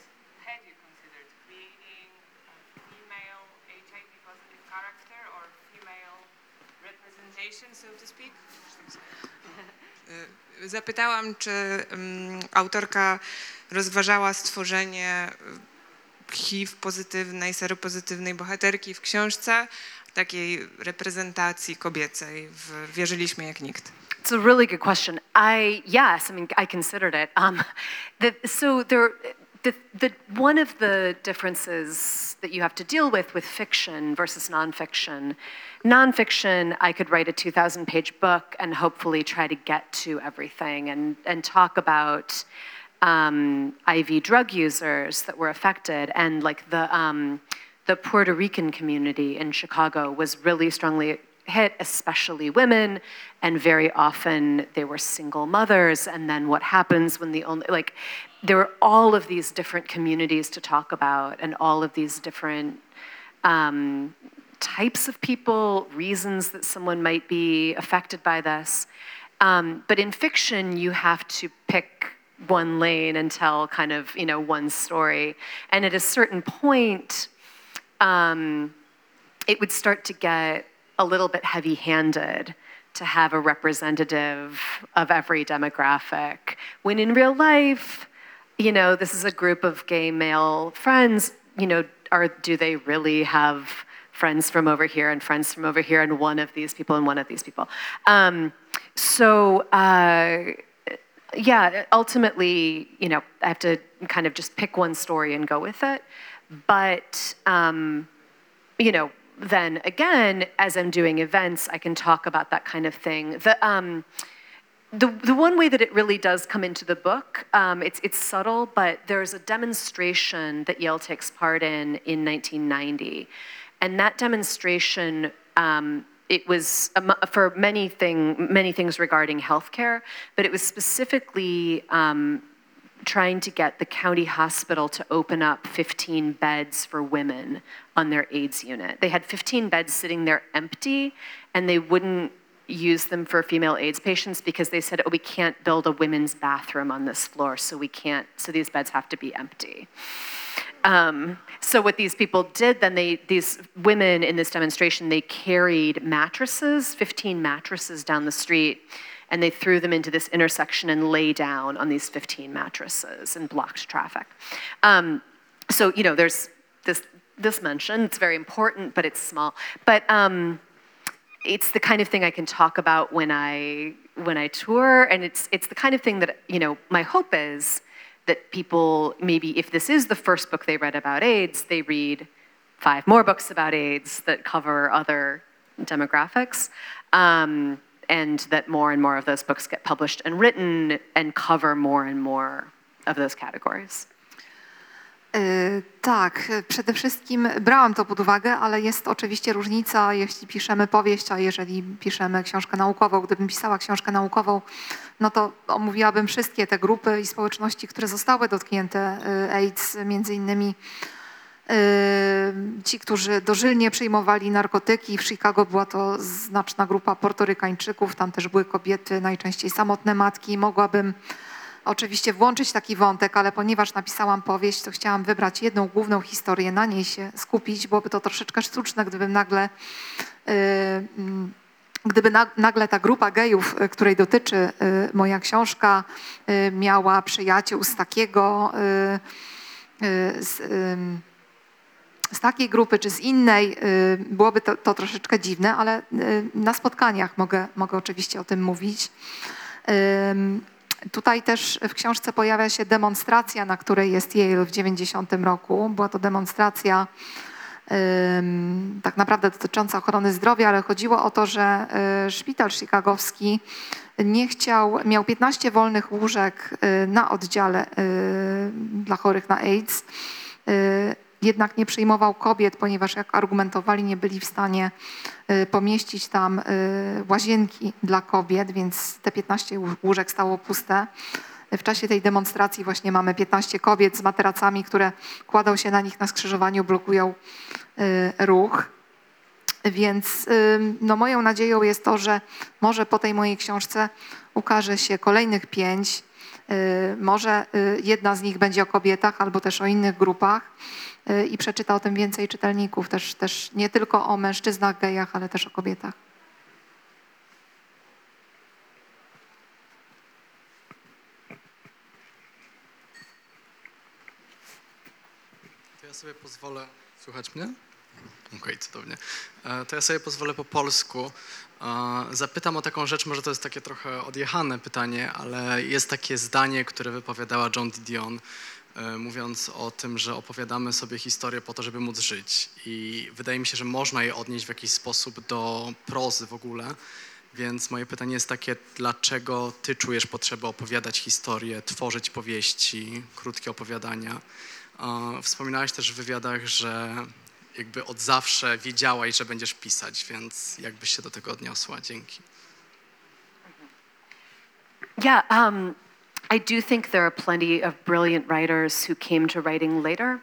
had you considered creating a female HIV positive character or female representation, so to Y, Zapytałam, czy ym, autorka rozważała stworzenie y, HIV pozytywnej, seropozytywnej bohaterki w książce, takiej reprezentacji kobiecej w Wierzyliśmy jak nikt. It's a really good question. I yes, I mean I considered it. Um, the, so there, the, the one of the differences that you have to deal with with fiction versus nonfiction. Nonfiction, I could write a 2,000-page book and hopefully try to get to everything and and talk about um, IV drug users that were affected and like the um, the Puerto Rican community in Chicago was really strongly hit, especially women, and very often they were single mothers. And then what happens when the only, like, there were all of these different communities to talk about, and all of these different um, types of people, reasons that someone might be affected by this. Um, but in fiction, you have to pick one lane and tell kind of, you know, one story. And at a certain point, um, it would start to get a little bit heavy handed to have a representative of every demographic. When in real life, you know, this is a group of gay male friends, you know, are, do they really have friends from over here and friends from over here and one of these people and one of these people? Um, so, uh, yeah, ultimately, you know, I have to kind of just pick one story and go with it. But, um, you know, then again, as I'm doing events, I can talk about that kind of thing. The, um, the, the one way that it really does come into the book, um, it's, it's subtle, but there's a demonstration that Yale takes part in in 1990. And that demonstration, um, it was for many, thing, many things regarding healthcare, but it was specifically um, trying to get the county hospital to open up 15 beds for women on their AIDS unit. They had 15 beds sitting there empty, and they wouldn't use them for female AIDS patients because they said, oh, we can't build a women's bathroom on this floor, so we can't, so these beds have to be empty. Um, so what these people did then they these women in this demonstration they carried mattresses 15 mattresses down the street and they threw them into this intersection and lay down on these 15 mattresses and blocked traffic. Um, so you know there's this this mention. It's very important but it's small. But um, it's the kind of thing I can talk about when I when I tour, and it's it's the kind of thing that you know. My hope is that people maybe if this is the first book they read about AIDS, they read five more books about AIDS that cover other demographics, um, and that more and more of those books get published and written and cover more and more of those categories. Y, Tak, y, przede wszystkim brałam to pod uwagę, ale jest oczywiście różnica, jeśli piszemy powieść, a jeżeli piszemy książkę naukową. Gdybym pisała książkę naukową, no to omówiłabym wszystkie te grupy i społeczności, które zostały dotknięte y, AIDS, między innymi ci, którzy dożylnie przyjmowali narkotyki. W Chicago była to znaczna grupa portorykańczyków, tam też były kobiety, najczęściej samotne matki. Mogłabym oczywiście włączyć taki wątek, ale ponieważ napisałam powieść, to chciałam wybrać jedną główną historię, na niej się skupić. Byłoby to troszeczkę sztuczne, gdybym nagle y, mm, gdyby na, nagle ta grupa gejów, y, której dotyczy y, moja książka, miała przyjaciół z takiego, z, z takiej grupy czy z innej, byłoby to, to troszeczkę dziwne, ale na spotkaniach mogę, mogę oczywiście o tym mówić. Tutaj też w książce pojawia się demonstracja, na której jest Yale w 90 roku. Była to demonstracja tak naprawdę dotycząca ochrony zdrowia, ale chodziło o to, że y, szpital chicagowski nie chciał, miał 15 wolnych łóżek y, na oddziale y, dla chorych na AIDS. Jednak nie przyjmował kobiet, ponieważ jak argumentowali, nie byli w stanie y, pomieścić tam y, łazienki dla kobiet, więc te 15 łó- łóżek stało puste. W czasie tej demonstracji właśnie mamy 15 kobiet z materacami, które kładą się na nich na skrzyżowaniu, blokują y, ruch. Więc no, moją nadzieją jest to, że może po tej mojej książce ukaże się kolejnych pięć. Może jedna z nich będzie o kobietach albo też o innych grupach i przeczyta o tym więcej czytelników, też, też nie tylko o mężczyznach gejach, ale też o kobietach. To ja sobie pozwolę. Słuchać mnie? Okej, cudownie. E, To ja sobie pozwolę po polsku. E, Zapytam o taką rzecz, może to jest takie trochę odjechane pytanie, ale jest takie zdanie, które wypowiadała John Didion, mówiąc o tym, że opowiadamy sobie historię po to, żeby móc żyć. I wydaje mi się, że można je odnieść w jakiś sposób do prozy w ogóle. Więc moje pytanie jest takie, dlaczego ty czujesz potrzebę opowiadać historię, tworzyć powieści, krótkie opowiadania? E, Wspominałaś też w wywiadach, że jakby od zawsze wiedziałaś, że będziesz pisać, więc jakbyś się do tego odniosła? Dzięki. Yeah, um, I do think there are plenty of brilliant writers who came to writing later.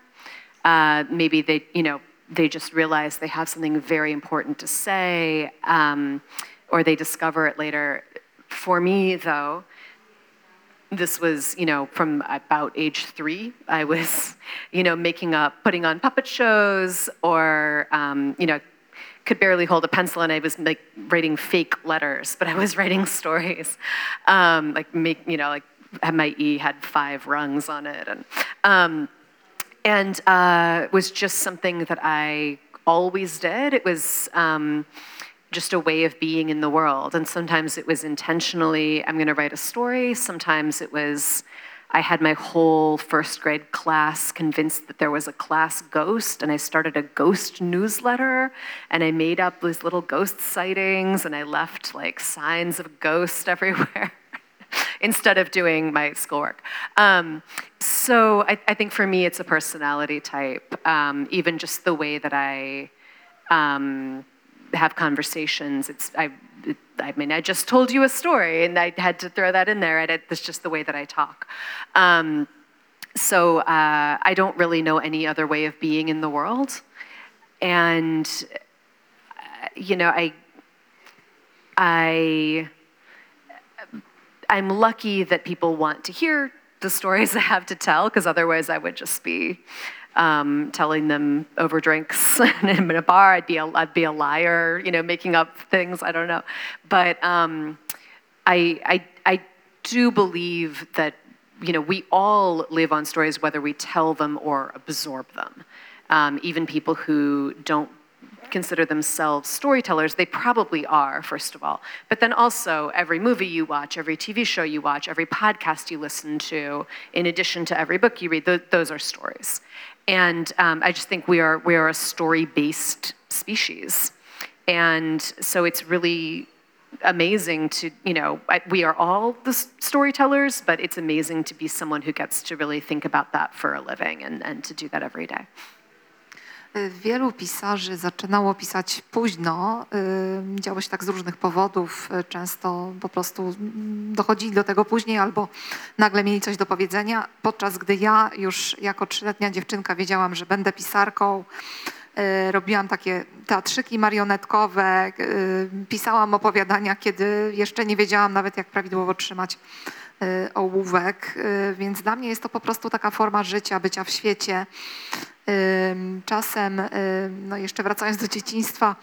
Uh, maybe they, you know, they just realize they have something very important to say, um, or they discover it later. For me, though, this was, you know, from about age three. I was, (laughs) you know, making up, putting on puppet shows, or, um, you know, could barely hold a pencil, and I was like writing fake letters, but I was (laughs) writing stories, um, like make, you know, like my E had five rungs on it, and um, and uh, was just something that I always did. It was um, just a way of being in the world. And sometimes it was intentionally, I'm going to write a story. Sometimes it was, I had my whole first grade class convinced that there was a class ghost, and I started a ghost newsletter, and I made up these little ghost sightings, and I left like signs of ghosts (laughs) everywhere. (laughs) instead of doing my schoolwork. Um, so I, I think for me, it's a personality type. Um, even just the way that I um, have conversations. It's I. I mean, I just told you a story, and I had to throw that in there. It's just the way that I talk. Um, so uh, I don't really know any other way of being in the world, and uh, you know, I. I I'm lucky that people want to hear the stories (laughs) I have to tell, because otherwise I would just be um, telling them over drinks (laughs) in a bar. I'd be a, I'd be a liar, you know, making up things. I don't know, but um, I, I I do believe that you know we all live on stories whether we tell them or absorb them. Um, even people who don't consider themselves storytellers, they probably are, first of all. But then also, every movie you watch, every TV show you watch, every podcast you listen to, in addition to every book you read, th- those are stories. And um, I just think we are, we are a story based species. And so it's really amazing to, you know, we are all the storytellers, but it's amazing to be someone who gets to really think about that for a living and, and to do that every day. Wielu pisarzy zaczynało pisać późno. y, Działo się tak z różnych powodów. y, Często po prostu mm, dochodzili do tego później albo nagle mieli coś do powiedzenia. Podczas gdy ja już jako trzyletnia dziewczynka wiedziałam, że będę pisarką, y, robiłam takie teatrzyki marionetkowe, pisałam opowiadania, kiedy jeszcze nie wiedziałam nawet, jak prawidłowo trzymać ołówek. Więc dla mnie jest to po prostu taka forma życia, bycia w świecie. Czasem, no jeszcze wracając do dzieciństwa,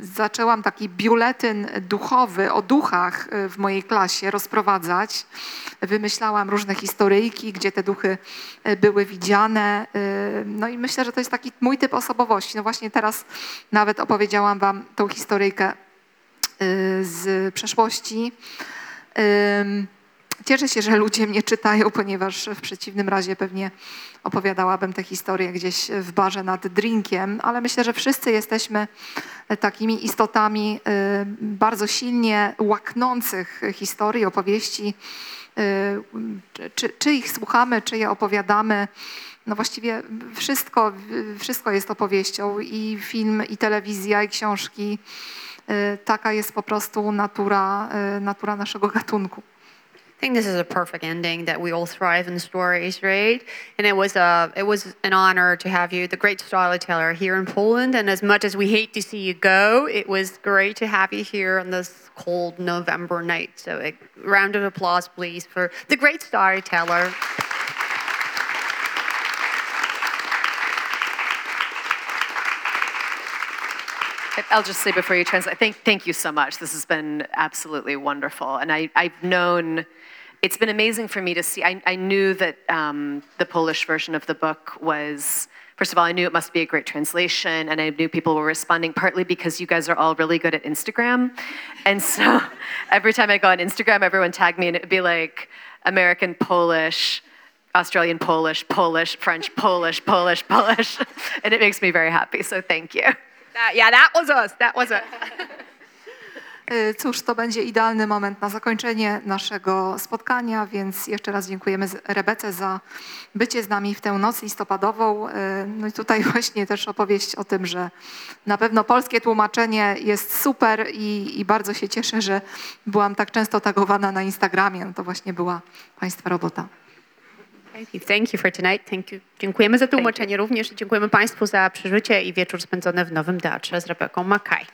zaczęłam taki biuletyn duchowy o duchach y, w mojej klasie rozprowadzać. Wymyślałam różne historyjki, gdzie te duchy y, były widziane. No i myślę, że to jest taki mój typ osobowości. No właśnie teraz nawet opowiedziałam wam tą historyjkę y, z przeszłości. Cieszę się, że ludzie mnie czytają, ponieważ w przeciwnym razie pewnie opowiadałabym tę historię gdzieś w barze nad drinkiem, ale myślę, że wszyscy jesteśmy takimi istotami y, bardzo silnie łaknących historii, opowieści. Y, Czy, czy ich słuchamy, czy je opowiadamy, no właściwie wszystko, wszystko jest opowieścią i film, i telewizja, i książki. Y, Taka jest po prostu natura, natura naszego gatunku. I think this is a perfect ending that we all thrive in stories, right? And it was a it was an honor to have you, the great storyteller here in Poland. And as much as we hate to see you go, it was great to have you here on this cold November night. So a round of applause, please, for the great storyteller. I'll just say before you translate, thank, thank you so much. This has been absolutely wonderful. And I, I've known, it's been amazing for me to see. I, I knew that um, the Polish version of the book was, first of all, I knew it must be a great translation. And I knew people were responding partly because you guys are all really good at Instagram. And so (laughs) every time I go on Instagram, everyone tagged me and it would be like American Polish. Australian Polish, Polish, French, Polish, Polish, Polish. (laughs) And it makes me very happy. So thank you. Yeah, that was us. That was. Y, Cóż, to będzie idealny moment na zakończenie naszego spotkania, więc jeszcze raz dziękujemy Rebece za bycie z nami w tę noc listopadową. Y, No i tutaj (laughs) właśnie też opowieść o tym, że na pewno polskie tłumaczenie jest super i, i bardzo się cieszę, że byłam tak często tagowana na Instagramie. No to właśnie była Państwa robota. Thank you. For tonight. Thank you. Dziękujemy za tłumaczenie również i dziękujemy Państwu za przeżycie i wieczór spędzony w Nowym Teatrze z Rebeką Makaj.